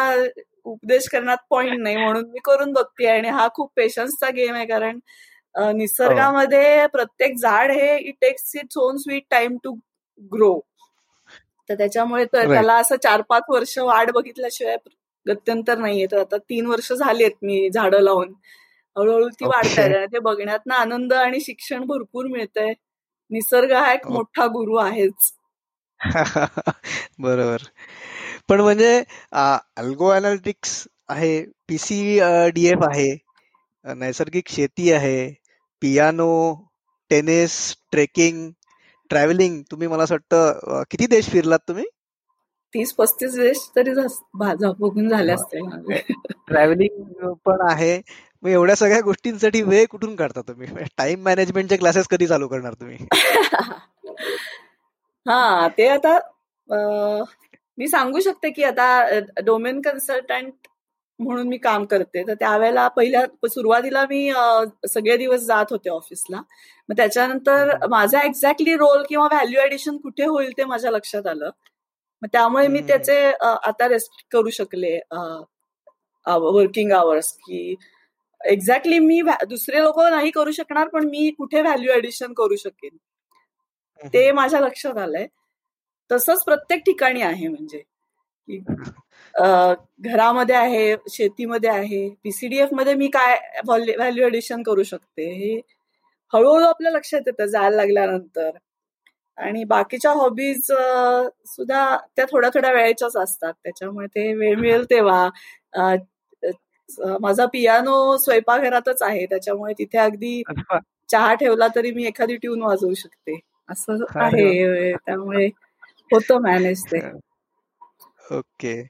S1: उपदेश करण्यात पॉइंट नाही म्हणून मी करून बघते आणि हा खूप पेशन्सचा गेम आहे कारण निसर्गामध्ये प्रत्येक झाड हे it takes its own sweet time to grow तर त्याच्यामुळे त्याला असं चार पाच वर्ष वाढ बघितल्याशिवाय गत्यंतर नाहीये. तर आता तीन वर्ष झालीत मी झाडं लावून. हळूहळू ती वाढताय. ते बघण्यात ना आनंद आणि शिक्षण भरपूर मिळतंय. निसर्ग हा एक मोठा गुरु आहेच.
S2: बरोबर. पण म्हणजे अल्गो अनालिटिक्स आहे पीसी डीएफ आहे नैसर्गिक शेती आहे पियानो टेनिस ट्रेकिंग ट्रॅव्हलिंग तुम्ही मला असं वाटतं किती देश फिरलात तुम्ही?
S1: तीस पस्तीस देश तरी झाले असते
S2: ट्रॅव्हलिंग पण आहे मग एवढ्या सगळ्या गोष्टींसाठी वेळ कुठून काढता तुम्ही? टाइम मॅनेजमेंटचे क्लासेस कधी चालू करणार तुम्ही?
S1: हा ते आता मी सांगू शकते की आता डोमेन कन्सल्टंट म्हणून मी काम करते. तर त्यावेळेला पहिल्या सुरुवातीला मी सगळे दिवस जात होते ऑफिसला मग त्याच्यानंतर माझा एक्झॅक्टली रोल किंवा व्हॅल्यू ऍडिशन कुठे होईल ते माझ्या लक्षात आलं. मग त्यामुळे मी त्याचे आता रेस्ट करू शकले वर्किंग आवर्स की एक्झॅक्टली मी दुसरे लोक नाही करू शकणार पण मी कुठे व्हॅल्यू ऍडिशन करू शकेन? ते माझ्या लक्षात आलंय. तसंच प्रत्येक ठिकाणी आहे म्हणजे. घरामध्ये आहे शेतीमध्ये आहे पीसीडीएफमध्ये मी काय व्हॅल्यू एडिशन करू शकते हे हळूहळू आपल्या लक्षात येतं जायला लागल्यानंतर. आणि बाकीच्या हॉबीज सुद्धा त्या थोड्या थोड्या वेळेच्याच असतात. त्याच्यामुळे ते वेळ मिळेल तेव्हा. माझा पियानो स्वयंपाकघरातच आहे त्याच्यामुळे तिथे अगदी चहा ठेवला तरी मी एखादी ट्यून वाजवू शकते. असं आहे त्यामुळे होतं मॅनेज ते.
S2: ओके.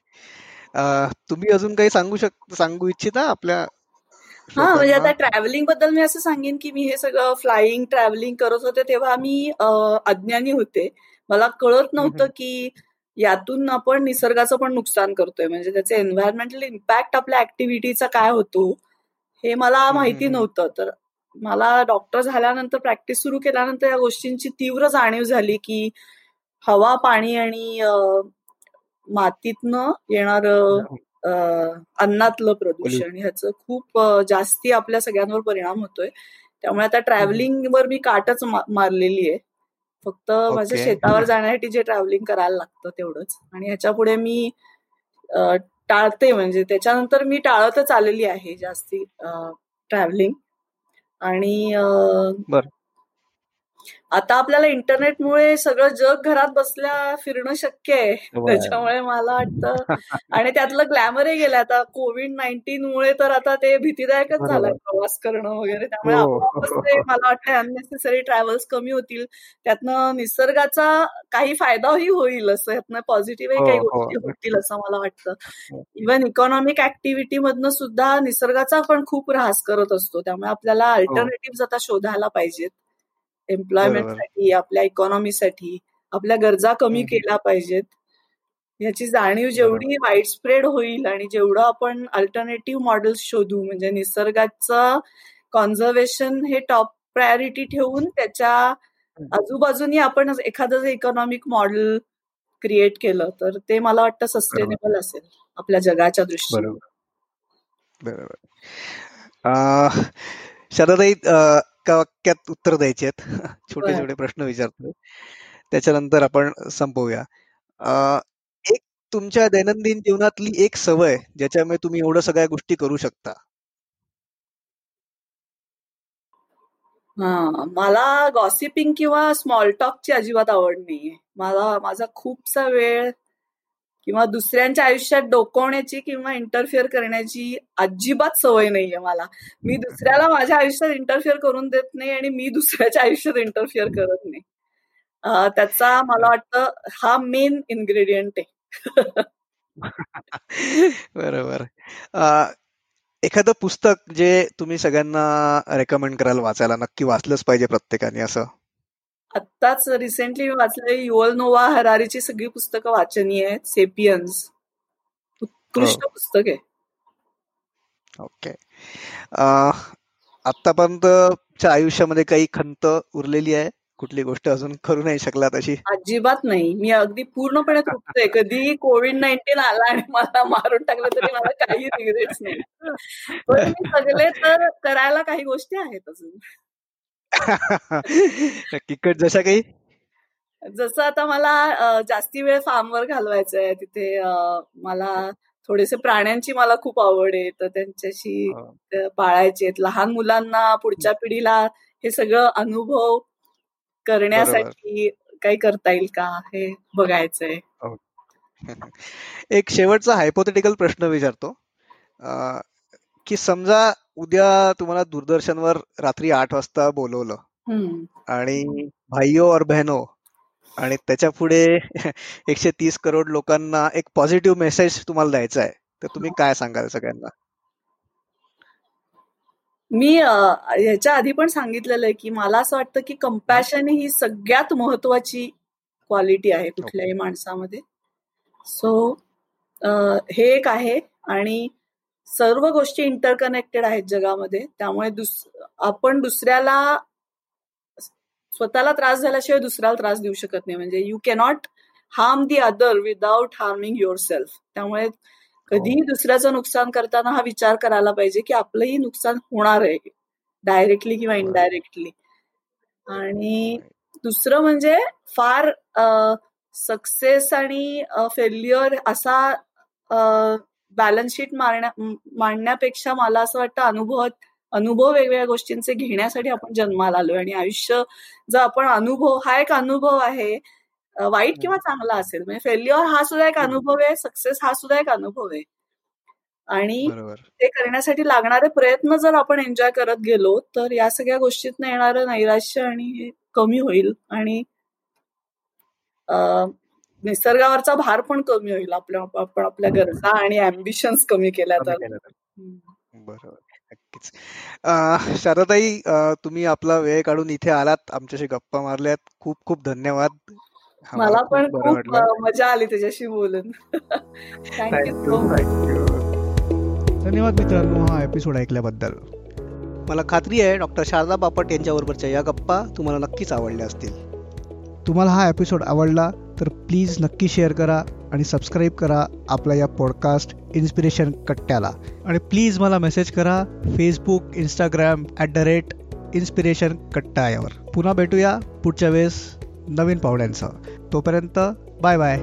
S2: तुम्ही अजून काही सांगू शक सांगू इच्छिता आपल्या
S1: हा म्हणजे आता ट्रॅव्हलिंगबद्दल मी असं सांगेन की मी हे सगळं फ्लाइंग ट्रॅव्हलिंग करत होते तेव्हा मी अज्ञानी होते. मला कळत नव्हतं की यातून आपण निसर्गाचं पण नुकसान करतोय. म्हणजे त्याचे एन्व्हायरमेंटल इम्पॅक्ट आपल्या ऍक्टिव्हिटीचा काय होतो हे मला माहिती नव्हतं. तर मला डॉक्टर झाल्यानंतर प्रॅक्टिस सुरू केल्यानंतर या गोष्टींची तीव्र जाणीव झाली की हवा पाणी आणि मातीतनं येणार अन्नातलं प्रदूषण ह्याचं खूप जास्ती आपल्या सगळ्यांवर परिणाम होतोय. त्यामुळे आता ट्रॅव्हलिंग वर मी काटच मारलेली आहे फक्त माझ्या शेतावर जाण्यासाठी जे ट्रॅव्हलिंग करायला लागतं तेवढंच. आणि ह्याच्या पुढे मी टाळते म्हणजे त्याच्यानंतर मी टाळतच आलेली आहे जास्ती ट्रॅव्हलिंग आणि आता आपल्याला इंटरनेटमुळे सगळं जग घरात बसल्या फिरणं शक्य आहे. त्याच्यामुळे मला वाटतं. आणि त्यातलं ग्लॅमरही गेलं आता कोविड नाईन्टीन मुळे तर आता ते भीतीदायकच झालंय प्रवास करणं वगैरे. त्यामुळे हो. ते मला वाटतं अननेसेसरी ट्रॅव्हल्स कमी होतील. त्यातनं निसर्गाचा काही फायदाही होईल असं. यातनं पॉझिटिव्ह काही हो, हो. गोष्टी होतील असं मला वाटतं. इव्हन इकॉनॉमिक ऍक्टिव्हिटी मधनं सुद्धा निसर्गाचा पण खूप ऱ्हास करत असतो. त्यामुळे आपल्याला अल्टरनेटिव्ह आता शोधायला पाहिजेत. एम्प्लॉयमेंटसाठी आपल्या इकॉनॉमीसाठी आपल्या गरजा कमी केल्या पाहिजेत. याची जाणीव जेवढी वाईड स्प्रेड होईल आणि जेवढं आपण अल्टरनेटिव्ह मॉडेल्स शोधू म्हणजे निसर्गाचं कॉन्झर्वेशन हे टॉप प्रायोरिटी ठेवून त्याच्या आजूबाजूनी आपण एखादं इकॉनॉमिक मॉडेल क्रिएट केलं तर ते मला वाटतं सस्टेनेबल असेल आपल्या जगाच्या दृष्टीने.
S2: बरोबर. शरदाई एका वाक्यात उत्तर द्यायचे आहेत. छोटे छोटे प्रश्न विचारतो त्याच्यानंतर आपण संपवूया. एक तुमच्या दैनंदिन जीवनातली एक सवय ज्याच्यामुळे तुम्ही एवढं सगळ्या गोष्टी करू शकता.
S1: हा मला गॉसिपिंग किंवा स्मॉल टॉकची अजिबात आवड नाहीये. मला माझा खूपसा वेळ किंवा दुसऱ्यांच्या आयुष्यात डोकवण्याची किंवा इंटरफिअर करण्याची अजिबात सवय नाहीये मला. मी दुसऱ्याला माझ्या आयुष्यात इंटरफिअर करून देत नाही आणि मी दुसऱ्याच्या आयुष्यात इंटरफिअर करत नाही. त्याचा मला वाटतं हा मेन इन्ग्रेडियंट आहे.
S2: बरोबर. एखादं पुस्तक जे तुम्ही सगळ्यांना रेकमेंड कराल वाचायला नक्की वाचलंच पाहिजे प्रत्येकाने असं?
S1: आत्ताच रिसेंटली मी वाचले युवल नोवा हरारीची सगळी पुस्तकं वाचनीय आहेत सेपियन्स उत्कृष्ट हो. पुस्तक आहे.
S2: ओके. आतापर्यंत आयुष्यामध्ये काही खंत उरलेली आहे? कुठली गोष्ट अजून करू नाही शकला तशी?
S1: अजिबात नाही. मी अगदी पूर्णपणे तृप्त कधी कोविड नाईन्टीन आला आणि मला मारून टाकलं तरी मला काही रिग्रेट्स नाही. पण सगळे तर करायला काही गोष्टी आहेत अजून.
S2: किकट जशा काही?
S1: जसं आता मला जास्ती वेळ फार्मवर घालवायचा आहे तिथे मला थोडेसे प्राण्यांची मला खूप आवड आहे तर त्यांच्याशी पाळायचे लहान मुलांना पुढच्या पिढीला हे सगळं अनुभव करण्यासाठी काही करता येईल का हे बघायचंय.
S2: एक शेवटचा हायपोथेटिकल प्रश्न विचारतो. की समजा उद्या तुम्हाला दूरदर्शनवर रात्री आठ वाजता बोलवलं आणि भाईयो और बहनो आणि त्याच्या पुढे एकशे तीस करोड लोकांना एक पॉझिटिव्ह मेसेज तुम्हाला द्यायचा आहे तर तुम्ही काय सांगाल सगळ्यांना?
S1: मी ह्याच्या आधी पण सांगितलेलं आहे की मला असं वाटतं की कम्पॅशन ही सगळ्यात महत्वाची क्वालिटी आहे कुठल्याही माणसामध्ये. सो हे एक आहे आणि सर्व गोष्टी इंटरकनेक्टेड आहेत जगामध्ये. त्यामुळे दुस आपण दुसऱ्याला स्वतःला त्रास झाल्याशिवाय दुसऱ्याला त्रास देऊ शकत नाही. म्हणजे you cannot harm the other without harming yourself त्यामुळे कधीही हो. दुसऱ्याचं नुकसान करताना हा विचार करायला पाहिजे की आपलंही नुकसान होणार आहे. डायरेक्टली किंवा इनडायरेक्टली आणि दुसरं म्हणजे फार सक्सेस आणि फेल्युअर असा बॅलन्स शीट मारण्या मांडण्यापेक्षा मला असं वाटतं अनुभव अनुभव वेगवेगळ्या गोष्टींचे घेण्यासाठी आपण जन्माला आलोय. आणि आयुष्य जर आपण अनुभव हा एक अनुभव आहे. वाईट किंवा चांगला असेल म्हणजे फेल्युअर हा सुद्धा एक अनुभव आहे सक्सेस हा सुद्धा एक अनुभव आहे. आणि ते करण्यासाठी लागणारे प्रयत्न जर आपण एन्जॉय करत गेलो तर या सगळ्या गोष्टीत येणारं नैराश्य आणि कमी होईल. आणि निसर्गावरचा भार पण कमी होईल आपल्या आपण आपल्या गरजा आणि अम्बिशन्स कमी केल्या तर.
S2: बरोबर नक्कीच. शारदाई तुम्ही आपला वेळ काढून इथे आलात आमच्याशी गप्पा मारल्यात. खूप खूप धन्यवाद.
S1: मला पण खूप मजा आली त्याच्याशी बोलून. थँक्यू
S2: धन्यवाद मित्रांनो हा एपिसोड ऐकल्याबद्दल. मला खात्री आहे डॉक्टर शारदा बापट यांच्याबरोबरच्या या गप्पा तुम्हाला नक्कीच आवडल्या असतील. तुम्हाला हा एपिसोड आवडला तर प्लीज नक्की शेअर करा आणि सबस्क्राईब करा आपल्या या पॉडकास्ट इन्स्पिरेशन कट्ट्याला. आणि प्लीज मला मेसेज करा Facebook Instagram at the rate Inspiration Katta यावर पुन्हा भेटूया पुढच्या वेळेस नवीन पाहुण्यांसह तोपर्यंत बाय बाय.